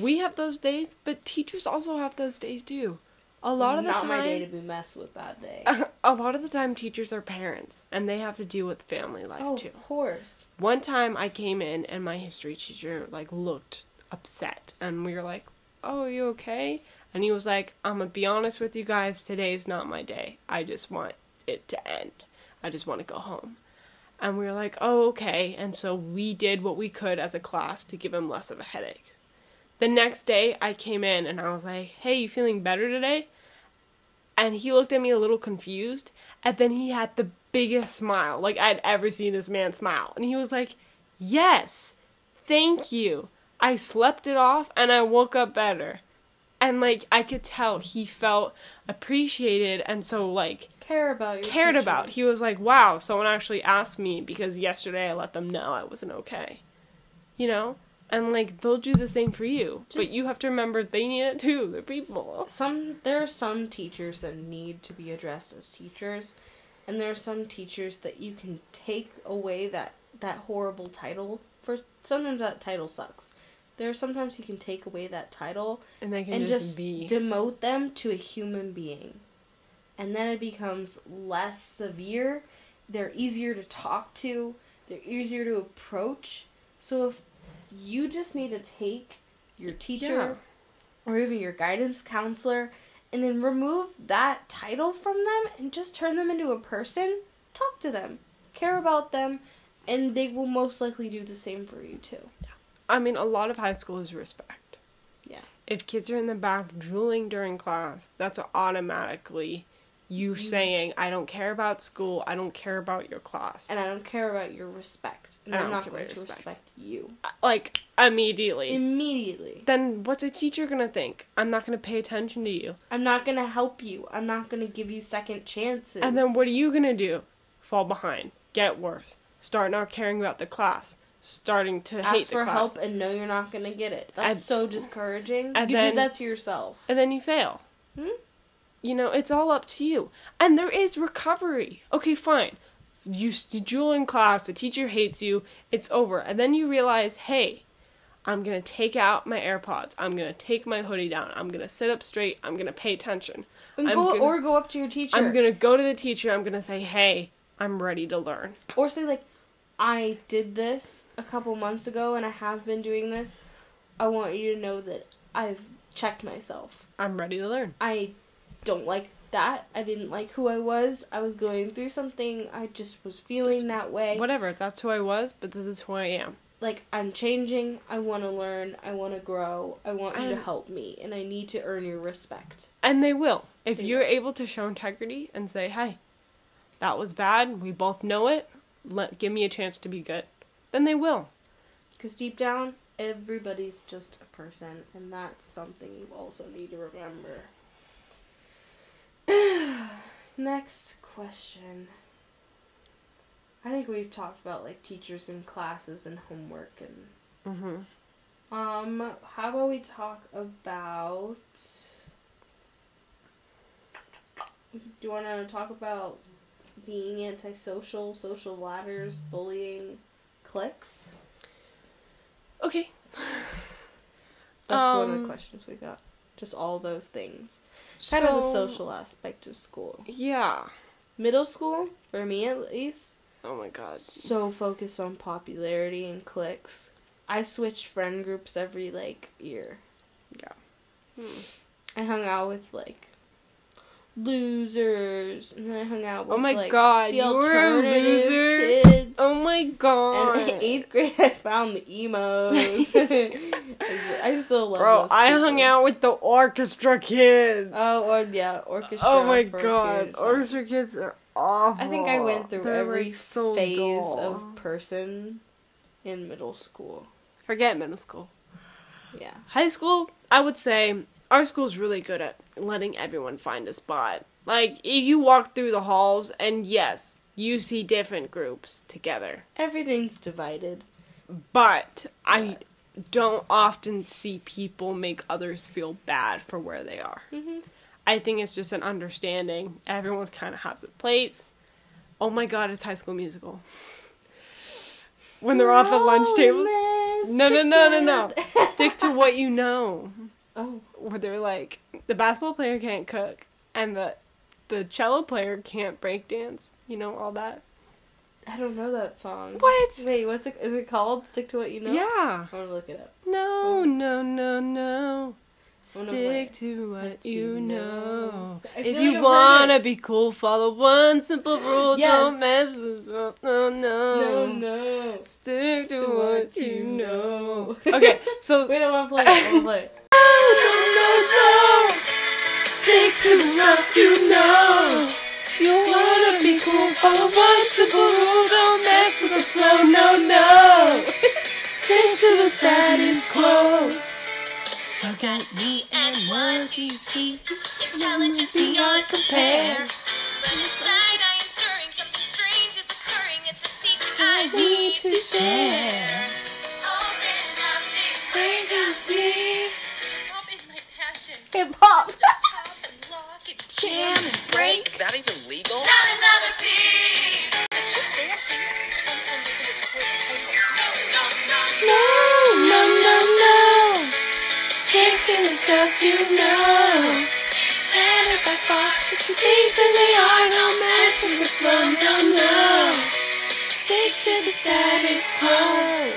we have those days, but teachers also have those days too. A lot It's of the not time, my day to be messed with that day. [laughs] a lot of the time, teachers are parents, and they have to deal with family life oh, too. of course. One time, I came in, and my history teacher like looked upset, and we were like, "Oh, are you okay?" And he was like, "I'm gonna be honest with you guys. Today is not my day. I just want it to end. I just want to go home." And we were like, "Oh, okay." And so we did what we could as a class to give him less of a headache. The next day, I came in and I was like, "Hey, you feeling better today?" And he looked at me a little confused, and then he had the biggest smile, like I'd ever seen this man smile. And he was like, Yes, thank you. I slept it off and I woke up better. And like I could tell he felt appreciated and so like Care about your cared about. He was like, Wow, someone actually asked me because yesterday I let them know I wasn't okay. You know? And like they'll do the same for you. but you have to remember they need it too. They're people. some there are some teachers that need to be addressed as teachers and there are some teachers that you can take away that that horrible title for sometimes that title sucks there are sometimes you can take away that title And they can and just, just be demote them to a human being. And then it becomes less severe they're easier to talk to they're easier to approach. So if you just need to take your teacher Yeah. or even your guidance counselor and then remove that title from them and just turn them into a person talk to them care about them and they will most likely do the same for you too I mean, a lot of high school is respect. Yeah. If kids are in the back drooling during class, that's automatically you Mm-hmm. saying, I don't care about school, I don't care about your class. and i don't care about your respect and i'm don't going to respect. respect you Like, immediately. immediately then what's a teacher gonna think? I'm not gonna pay attention to you. i'm not going to help you i'm not going to give you second chances And then what are you gonna do? Fall behind, get worse, start not caring about the class, starting to hate ask for help and know you're not going to get it that's And- so discouraging and you then- did that to yourself and then you fail. Hmm? You know, it's all up to you. And there is recovery. Okay, fine. You, you jewel in class, the teacher hates you, it's over. And then you realize, hey, I'm gonna take out my AirPods, I'm gonna take my hoodie down, I'm gonna sit up straight, I'm gonna pay attention. and go, gonna- or go up to your teacher I'm gonna go to the teacher, I'm gonna say, hey, I'm ready to learn. or say like i did this a couple months ago and i have been doing this i want you to know that i've checked myself. I'm ready to learn. i don't like that. I didn't like who i was. I was going through something. I just was feeling that way. Whatever, that's who I was, but this is who I am. like i'm changing. I want to learn. I want to grow. I want you to help me and i need to earn your respect. And they will. If They you're will. able to show integrity and say, hey, that was bad, we both know it, let give me a chance to be good, then they will. because deep down everybody's just a person and that's something you also need to remember [sighs] next question i think we've talked about like teachers and classes and homework and Mm-hmm. Um, how about we talk about? Do you want to talk about being antisocial, social ladders, bullying, cliques? Okay. [laughs] That's one of Um, the questions we got. Just all those things. Kind of the social aspect of school. Yeah. Middle school, for me at least, Oh my god. so focused on popularity and cliques. I switched friend groups every like year. Hmm. I hung out with like losers, and then I hung out oh with Oh my like god, the you were a loser. kids. Oh my god. And in eighth grade, [laughs] I found the emos. [laughs] I still love. Bro, I people. hung out with the orchestra kids. Oh, or yeah, orchestra. oh my god, period of time. orchestra kids are awful. I think I went through They're, every like, so phase dull. of person in middle school. Forget middle school. Yeah. High school, I would say our school's really good at letting everyone find a spot. Like, if you walk through the halls, and yes, you see different groups together. Everything's divided. But I don't often see people make others feel bad for where they are. Mm-hmm. I think it's just an understanding. Everyone kind of has a place. Oh my god, it's High School Musical. When they're off the lunch tables. No, no, no, no, no. Stick to what you know. [laughs] Oh, Where they're like, the basketball player can't cook, and the the cello player can't break dance. You know all that. I don't know that song. What? Wait, what's it? Is it called? Stick to what you know. Yeah. I'm gonna look it up. No, oh. no, no, no. Wanna Stick to what what you know. know. If you like wanna be cool, follow one simple rule. Yes. Don't mess with no, no, No, no. Stick to, To what what you know. know. okay, so [laughs] Wait, I want to play. I want to play [laughs] it. Stick to you know. You wanna be cool, follow one simple rule. Don't mess with the flow, no, no. Stick to the status quo. Look at me and what do you see? Intelligence beyond compare. But inside I am stirring, something strange is occurring. It's a secret I need to share. Open up deep, brains up deep. Pop is my passion. Hip hop. Just pop and lock and jam and break. Is that even legal? Not another beat. It's just dancing. Sometimes I think it's cool. No, no, no, No, no, no, no. Stick to the stuff you know. And if I thought that you think that they are no match with the flow, no, no. Stick to the status quo.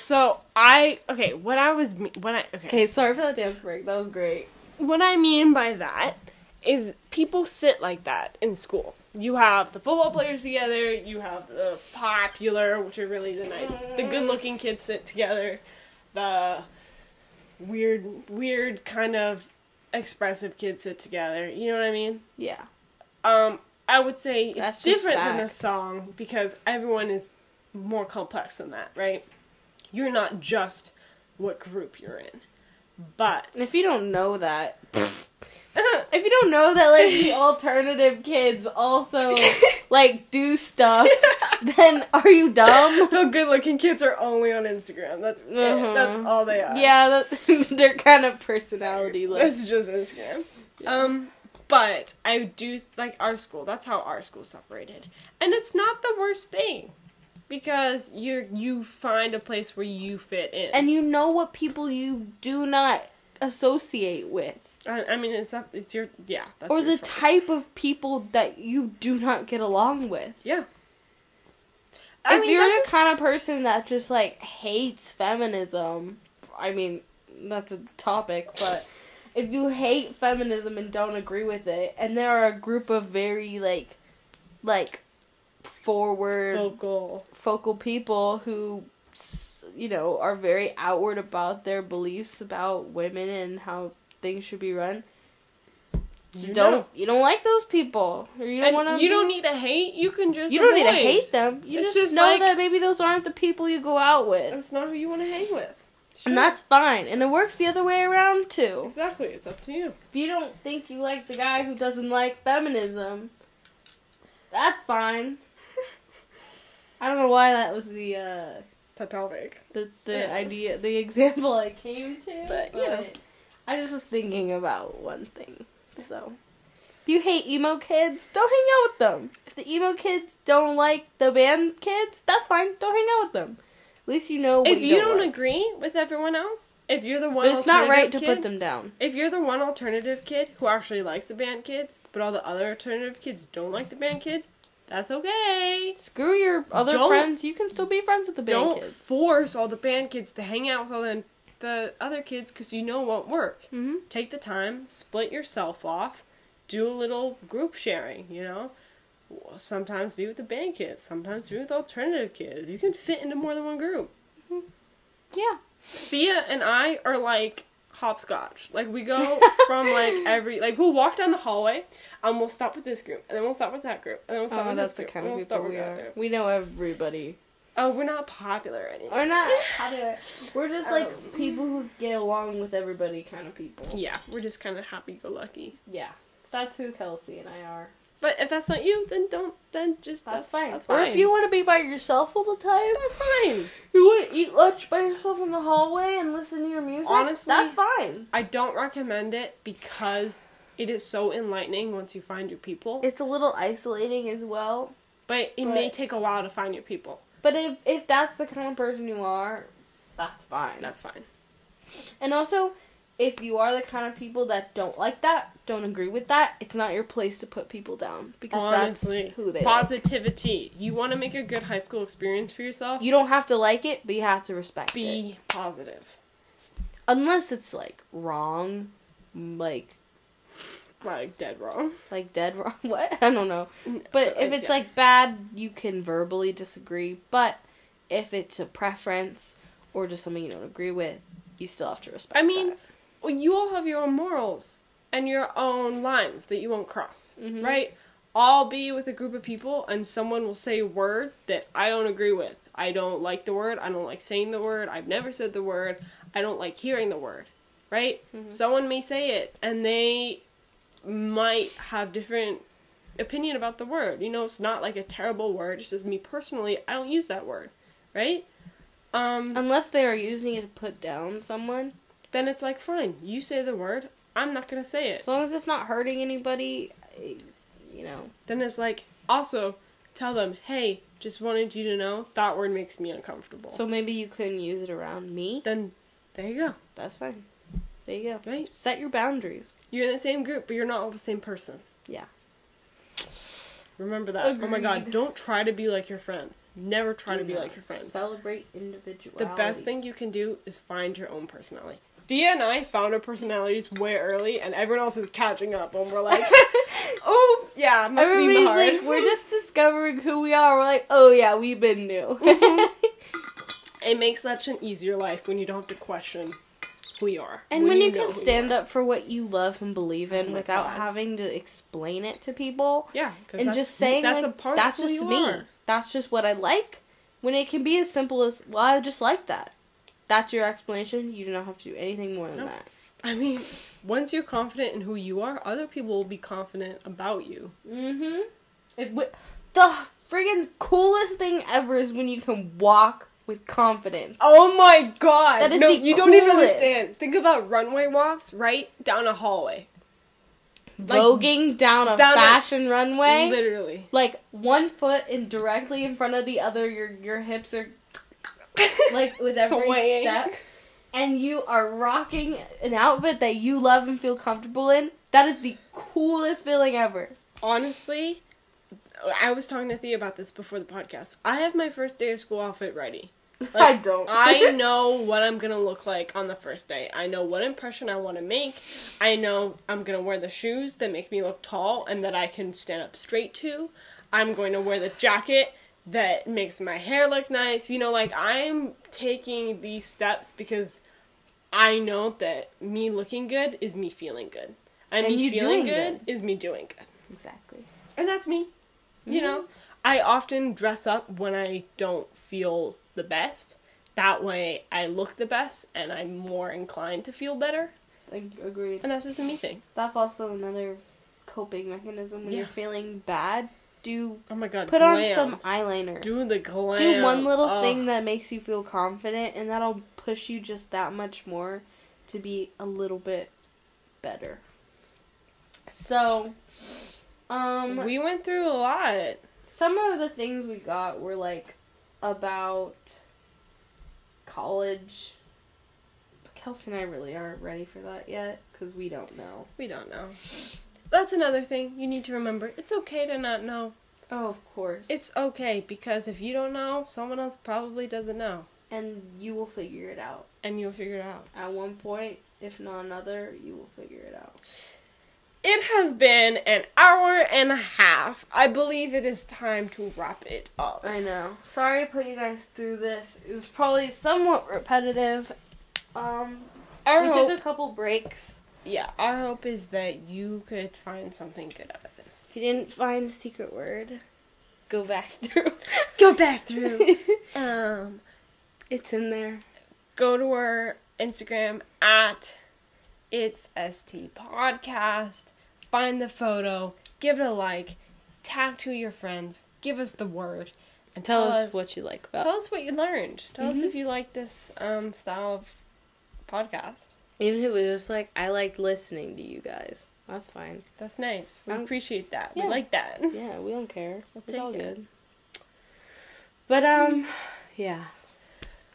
So I okay. What I was me- what I okay. Okay, sorry for that dance break. That was great. What I mean by that is people sit like that in school. You have the football players together. You have the popular, which are really the nice, the good-looking kids sit together. The weird, weird kind of expressive kids sit together. You know what I mean? Yeah. Um, I would say it's That's different than the song because everyone is more complex than that, right? You're not just what group you're in, but And if you don't know that, [laughs] if you don't know that, like the [laughs] alternative kids also [laughs] like do stuff, then are you dumb? the good-looking kids are only on Instagram. That's. Mhm. That's all they are. Yeah, that, [laughs] they're kind of personality like. it's just Instagram. Um, but I do like our school. That's how our school separated, and it's not the worst thing because you you find a place where you fit in. And you know what people you do not associate with. I, I mean, it's not. It's your yeah. That's or your the choice. type of people that you do not get along with. Yeah. if you're the kind of person that just like hates feminism, I mean, that's a topic, but if you hate feminism and don't agree with it, and there are a group of very like, like, forward vocal. focal people who, you know, are very outward about their beliefs about women and how things should be run. Just You don't know. you don't like those people, or you don't want to. you don't need to hate. You can just. You don't need to hate them. You It's just, just know like- that maybe those aren't the people you go out with. That's not who you want to hang with. Sure. And that's fine. And it works the other way around too. exactly. It's up to you. If you don't think you like the guy who doesn't like feminism, that's fine. [laughs] I don't know why that was the uh The topic. the the Yeah. idea the [laughs] example I came to. But, you know. I just was thinking about one thing. So If you hate emo kids, don't hang out with them. If the emo kids don't like the band kids, that's fine. Don't hang out with them. At least you know what if you don't like. agree with everyone else, if you're the one, But it's not right to alternative put kid- them down. If you're the one alternative kid who actually likes the band kids, but all the other alternative kids don't like the band kids, that's okay. Screw your other Don't- friends. You can still be friends with the band don't kids. force all the band kids to hang out with all the, the other kids because you know it won't work. hmm Take the time, split yourself off, do a little group sharing, you know? Sometimes be with the band kids, sometimes be with alternative kids. You can fit into more than one group. Yeah. Thea and I are like hopscotch. Like we go [laughs] from like every like we'll walk down the hallway and we'll stop with this group and then we'll stop with that group and then we'll stop Oh, with that's this the group kind and of we'll people we that are. group. We know everybody. Oh, we're not popular anymore. We're not [laughs] popular. We're just like Um, people who get along with everybody kind of people. Yeah, we're just kind of happy-go-lucky. Yeah. That's who Kelsey and I are. But if that's not you, then don't. Then just That's, fine. That's Or fine. if you want to be by yourself all the time, that's fine. you want to eat lunch by yourself in the hallway and listen to your music, Honestly- that's fine. I don't recommend it because it is so enlightening once you find your people. It's a little isolating as well. but it may take a while to find your people. But if if that's the kind of person you are, that's fine. That's fine. And also, if you are the kind of people that don't like that, don't agree with that, it's not your place to put people down because Honestly, that's who they are. positivity. You want to make a good high school experience for yourself. You don't have to like it, but you have to respect it. be positive. Unless it's like wrong, like Like dead wrong. like dead wrong. [laughs] What? I don't know. But if it's yeah. like bad, you can verbally disagree. But if it's a preference or just something you don't agree with, you still have to respect. I mean, that. you all have your own morals and your own lines that you won't cross, Mhm. right? I'll be with a group of people and someone will say a word that I don't agree with. I don't like the word. I don't like saying the word. I've never said the word. I don't like hearing the word, right? Mhm. Someone may say it and they might have different opinion about the word. You know, it's not like a terrible word. It's just me personally, I don't use that word, right? Um, unless they are using it to put down someone, then it's like fine you say the word i'm not gonna say it as long as it's not hurting anybody, you know. then it's like also tell them hey just wanted you to know that word makes me uncomfortable So maybe you couldn't use it around me. then there you go That's fine. There you go. right Set your boundaries. You're in the same group but you're not all the same person Yeah. remember that oh my god don't try to be like your friends never try to be like your friends Celebrate individuality. the best thing you can do is find your own personality Thea and I found our personalities way early, and everyone else is catching up, and we're like, [laughs] "Oh, yeah, must be Everybody's hard." like, we're just discovering who we are. We're like, oh yeah, we've been new. Mm-hmm. [laughs] It makes such an easier life when you don't have to question who you are. and when you can stand up for what you love and believe in Oh without God. having to explain it to people Yeah, and that's- just saying that's like, a part that's of who just you me. are. That's just what I like. When it can be as simple as, well, I just like that. That's your explanation. You do not have to do anything more than Nope. that. I mean, once you're confident in who you are, other people will be confident about you. Mm-hmm. It the friggin' coolest thing ever is when you can walk with confidence. Oh my god! That is no, the you don't even understand. Think about runway walks right down a hallway. Like, Voguing down a down a- fashion runway. Literally. like one foot in directly in front of the other your your hips are like with [laughs] every Swaying. step and you are rocking an outfit that you love and feel comfortable in that is the coolest feeling ever Honestly, I was talking to Thea about this before the podcast. I have my first day of school outfit ready. [laughs] i don't I [laughs] know what I'm gonna look like on the first day. I know what impression I want to make. I know I'm gonna wear the shoes that make me look tall and that I can stand up straight to. I'm going to wear the jacket that makes my hair look nice. You know, like I'm taking these steps because I know that me looking good is me feeling good. And, And me you feeling doing good, good. is me doing good. exactly And that's me. You Mhm. know, I often dress up when I don't feel the best. That way I look the best and I'm more inclined to feel better. Ag- agreed And that's just a me thing. that's also another coping mechanism when Yeah. you're feeling bad do Oh my god. put on some eyeliner Do the glam. do one little thing that makes you feel confident and that'll push you just that much more to be a little bit better so Um, We went through a lot. some of the things we got were like about college. But Kelsey and I really aren't ready for that yet because we don't know. We don't know. That's another thing you need to remember. It's okay to not know. Oh, of course. It's okay because if you don't know, someone else probably doesn't know. and you will figure it out And you'll figure it out. at one point, if not another. You will figure it out. It has been an hour and a half. I believe it is time to wrap it up. I know. Sorry to put you guys through this. It was probably somewhat repetitive. Um, Our we hope, took a couple breaks. yeah, our hope is that you could find something good out of this. If you didn't find the secret word, go back [laughs] through. Go back through. [laughs] um, it's in there. go to our Instagram at it's st podcast. Find the photo, give it a like, tag to your friends, give us the word, and Tell, us, what you like about. It. Tell us what you learned. Tell us Mhm. if you like this um, style of podcast. Even if it was just like I liked listening to you guys. That's fine. That's nice. We Um, appreciate that. yeah. We like that. [laughs] Yeah, we don't care. We'll it's all it. good. But um, yeah,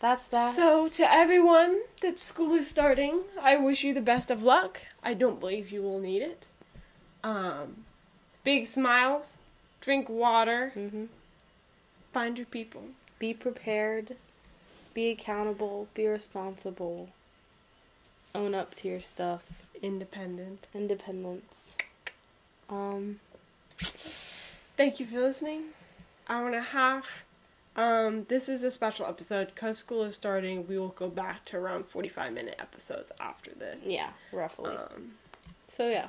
that's that. So, to everyone that school is starting, I wish you the best of luck. I don't believe you will need it. Um, big smiles, drink water, hmm find your people. Be prepared. Be accountable. Be responsible. Own up to your stuff. Independent. Independence. Um. Thank you for listening. Hour and a half. Um, this is a special episode because school is starting. We will go back to around forty-five minute episodes after this. Yeah, roughly. Um, So yeah.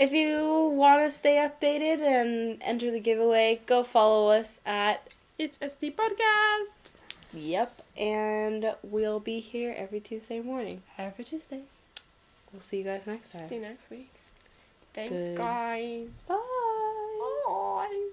If you want to stay updated and enter the giveaway, go follow us at it's SD Podcast Yep, and we'll be here every Tuesday morning. every Tuesday. We'll see you guys next time. See you next week. Thanks, Good. guys. Bye. Bye.